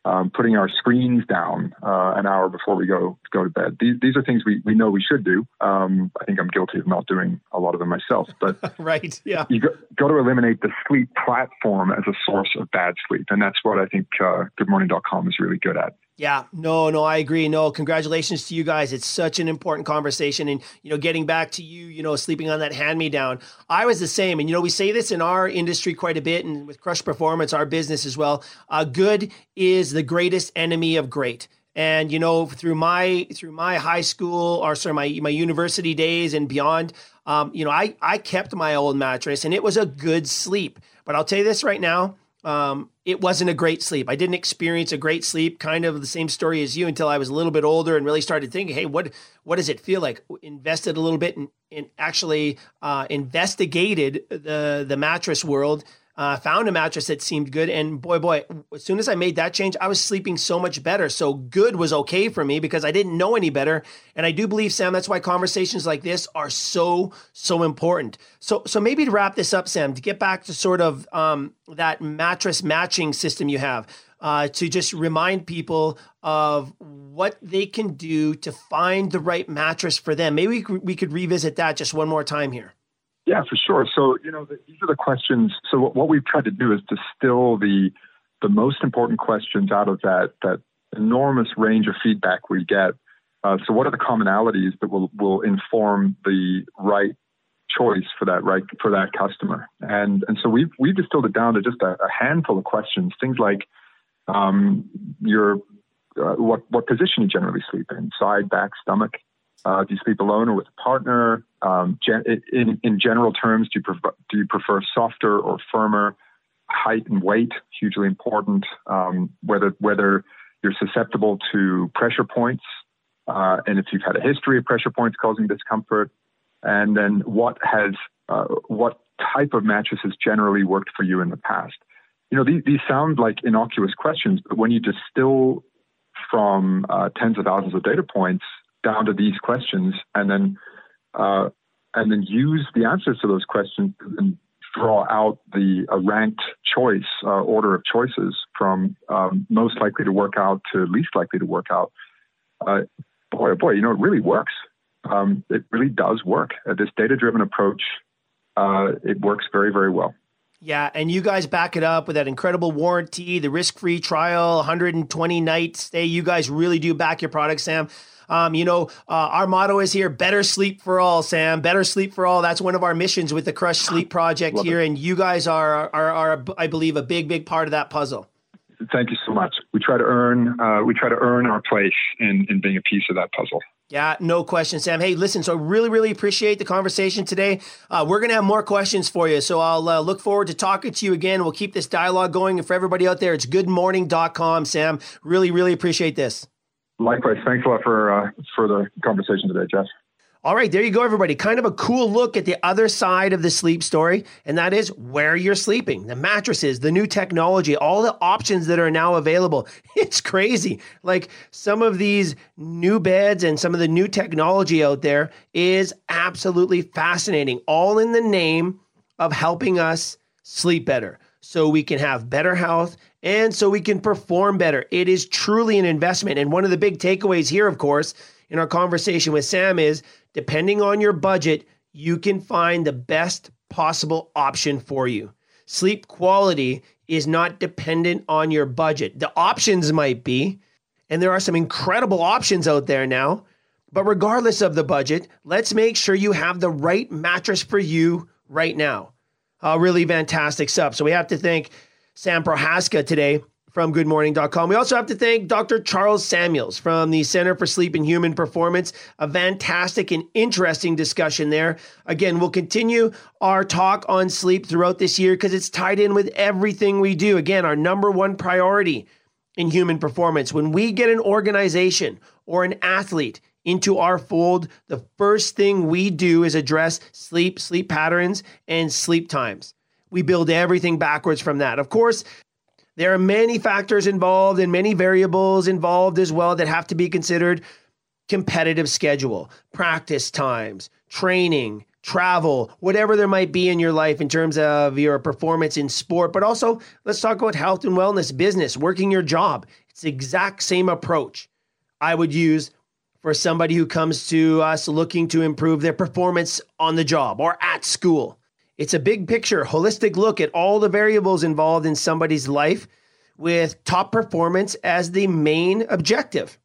um, putting our screens down uh, an hour before we go go to bed. These, these are things we, we know we should do. Um, I think I'm guilty of not doing a lot of them myself. But right, yeah, you got, to eliminate the sleep platform as a source of bad sleep, and that's what I think uh, GoodMorning.com is really good at. Yeah, no, no, I agree. No, congratulations to you guys. It's such an important conversation. And, you know, getting back to you, you know, sleeping on that hand me down, I was the same. And, you know, we say this in our industry quite a bit and with Crush Performance, our business as well. Uh, good is the greatest enemy of great. And you know, through my through my high school or sorry, my my university days and beyond, um, you know, I I kept my old mattress and it was a good sleep. But I'll tell you this right now, um, it wasn't a great sleep. I didn't experience a great sleep, kind of the same story as you, until I was a little bit older and really started thinking, hey, what what does it feel like? Invested a little bit and, and actually uh, investigated the the mattress world uh, found a mattress that seemed good, and boy, boy, as soon as I made that change, I was sleeping so much better. So good was okay for me because I didn't know any better, and I do believe, Sam, that's why conversations like this are so so important. So so maybe to wrap this up, Sam, to get back to sort of um, that mattress matching system you have. Uh, to just remind people of what they can do to find the right mattress for them. Maybe we could, we could revisit that just one more time here. Yeah, for sure. So, you know, the, these are the questions. So, what, what, we've tried to do is distill the the most important questions out of that that enormous range of feedback we get. Uh, so, what are the commonalities that will will inform the right choice for that right for that customer? And and so we've we've distilled it down to just a, a handful of questions. Things like um, your uh, what what position you generally sleep in, side, back, stomach. Uh, do you sleep alone or with a partner? Um, gen- in, in general terms, do you, prefer, do you prefer softer or firmer? Height and weight, hugely important. Um, whether whether you're susceptible to pressure points, uh, and if you've had a history of pressure points causing discomfort, and then what has uh, what type of mattress has generally worked for you in the past. You know, these, these sound like innocuous questions, but when you distill from uh, tens of thousands of data points down to these questions and then uh, and then use the answers to those questions and draw out the a ranked choice uh, order of choices from um, most likely to work out to least likely to work out. Uh, boy, oh boy, you know it really works. Um, it really does work. Uh, this data-driven approach, uh, it works very, very well. Yeah, and you guys back it up with that incredible warranty, the risk-free trial, 120 night stay. You guys really do back your product, Sam. Um, you know, uh, our motto is here: better sleep for all. Sam, better sleep for all. That's one of our missions with the Crush Sleep Project Love here, it. and you guys are, are are I believe a big big part of that puzzle. Thank you so much. We try to earn uh, we try to earn our place in in being a piece of that puzzle. Yeah, no question, Sam. Hey, listen, so I really, really appreciate the conversation today. Uh, we're going to have more questions for you. So I'll uh, look forward to talking to you again. We'll keep this dialogue going. And for everybody out there, it's goodmorning.com, Sam. Really, really appreciate this. Likewise, thanks a lot for uh, for the conversation today, Jeff. All right, there you go, everybody. Kind of a cool look at the other side of the sleep story, and that is where you're sleeping, the mattresses, the new technology, all the options that are now available. It's crazy. Like some of these new beds and some of the new technology out there is absolutely fascinating, all in the name of helping us sleep better so we can have better health and so we can perform better. It is truly an investment. And one of the big takeaways here, of course, in our conversation with Sam is depending on your budget, you can find the best possible option for you. Sleep quality is not dependent on your budget. The options might be, and there are some incredible options out there now. But regardless of the budget, let's make sure you have the right mattress for you right now. Uh, really fantastic stuff. So we have to thank Sam Prochazka today from goodmorning.com. We also have to thank Dr. Charles Samuels from the Center for Sleep and Human Performance. A fantastic and interesting discussion there. Again, we'll continue our talk on sleep throughout this year because it's tied in with everything we do. Again, our number one priority in human performance. When we get an organization or an athlete into our fold, the first thing we do is address sleep, sleep patterns, and sleep times. We build everything backwards from that. Of course, there are many factors involved and many variables involved as well that have to be considered competitive schedule, practice times, training, travel, whatever there might be in your life in terms of your performance in sport. But also, let's talk about health and wellness, business, working your job. It's the exact same approach I would use for somebody who comes to us looking to improve their performance on the job or at school. It's a big picture, holistic look at all the variables involved in somebody's life with top performance as the main objective.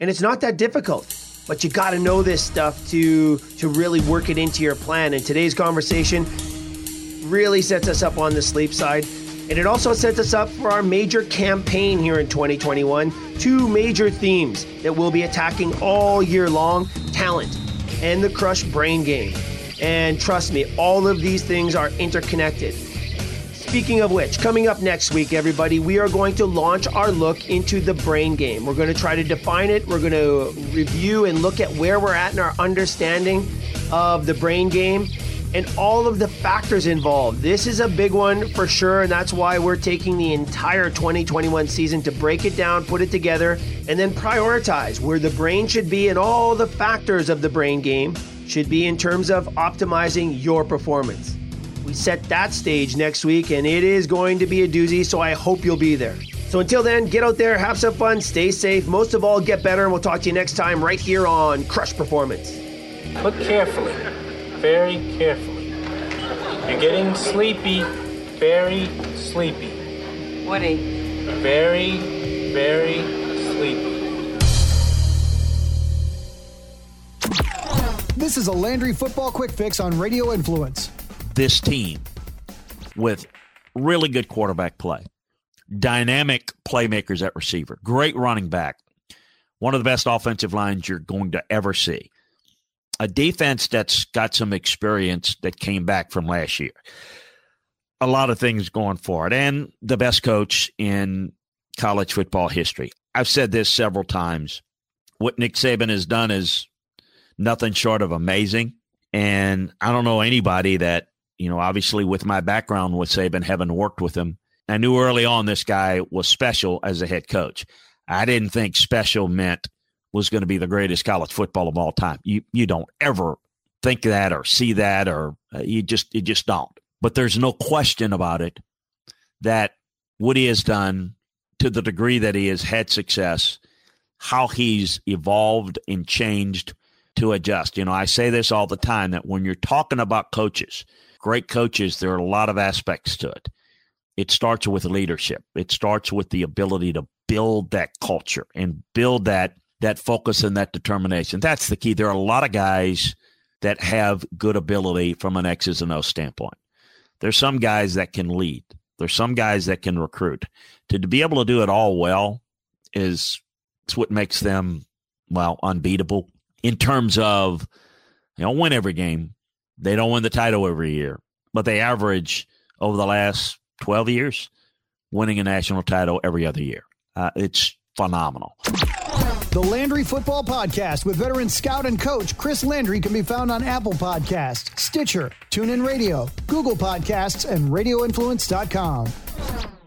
And it's not that difficult, but you got to know this stuff to to really work it into your plan. And today's conversation really sets us up on the sleep side. And it also sets us up for our major campaign here in 2021. Two major themes that we'll be attacking all year long talent and the Crush Brain Game. And trust me, all of these things are interconnected. Speaking of which, coming up next week, everybody, we are going to launch our look into the brain game. We're going to try to define it. We're going to review and look at where we're at in our understanding of the brain game and all of the factors involved. This is a big one for sure, and that's why we're taking the entire 2021 season to break it down, put it together, and then prioritize where the brain should be and all the factors of the brain game should be in terms of optimizing your performance. We set that stage next week, and it is going to be a doozy, so I hope you'll be there. So until then, get out there, have some fun, stay safe, most of all, get better, and we'll talk to you next time right here on Crush Performance. Look carefully, very carefully. You're getting sleepy, very sleepy, Woody, very, very sleepy. This is a Landry Football Quick Fix on Radio Influence. this team with really good quarterback play, dynamic playmakers at receiver, great running back, one of the best offensive lines you're going to ever see, a defense that's got some experience that came back from last year, a lot of things going for it, and the best coach in college football history. I've said this several times. What Nick Saban has done is nothing short of amazing. And I don't know anybody that you know, obviously with my background with Saban, having worked with him, I knew early on this guy was special as a head coach. I didn't think special meant was going to be the greatest college football of all time. You you don't ever think that or see that or uh, you just you just don't. But there's no question about it that what he has done to the degree that he has had success, how he's evolved and changed to adjust. You know, I say this all the time that when you're talking about coaches, great coaches, there are a lot of aspects to it. It starts with leadership. It starts with the ability to build that culture and build that that focus and that determination. That's the key. There are a lot of guys that have good ability from an X's and O standpoint. There's some guys that can lead. There's some guys that can recruit. To, to be able to do it all well is it's what makes them well unbeatable in terms of they don't win every game. They don't win the title every year, but they average over the last 12 years winning a national title every other year. Uh, it's phenomenal. The Landry Football Podcast with veteran scout and coach Chris Landry can be found on Apple Podcasts, Stitcher, TuneIn Radio, Google Podcasts, and RadioInfluence.com.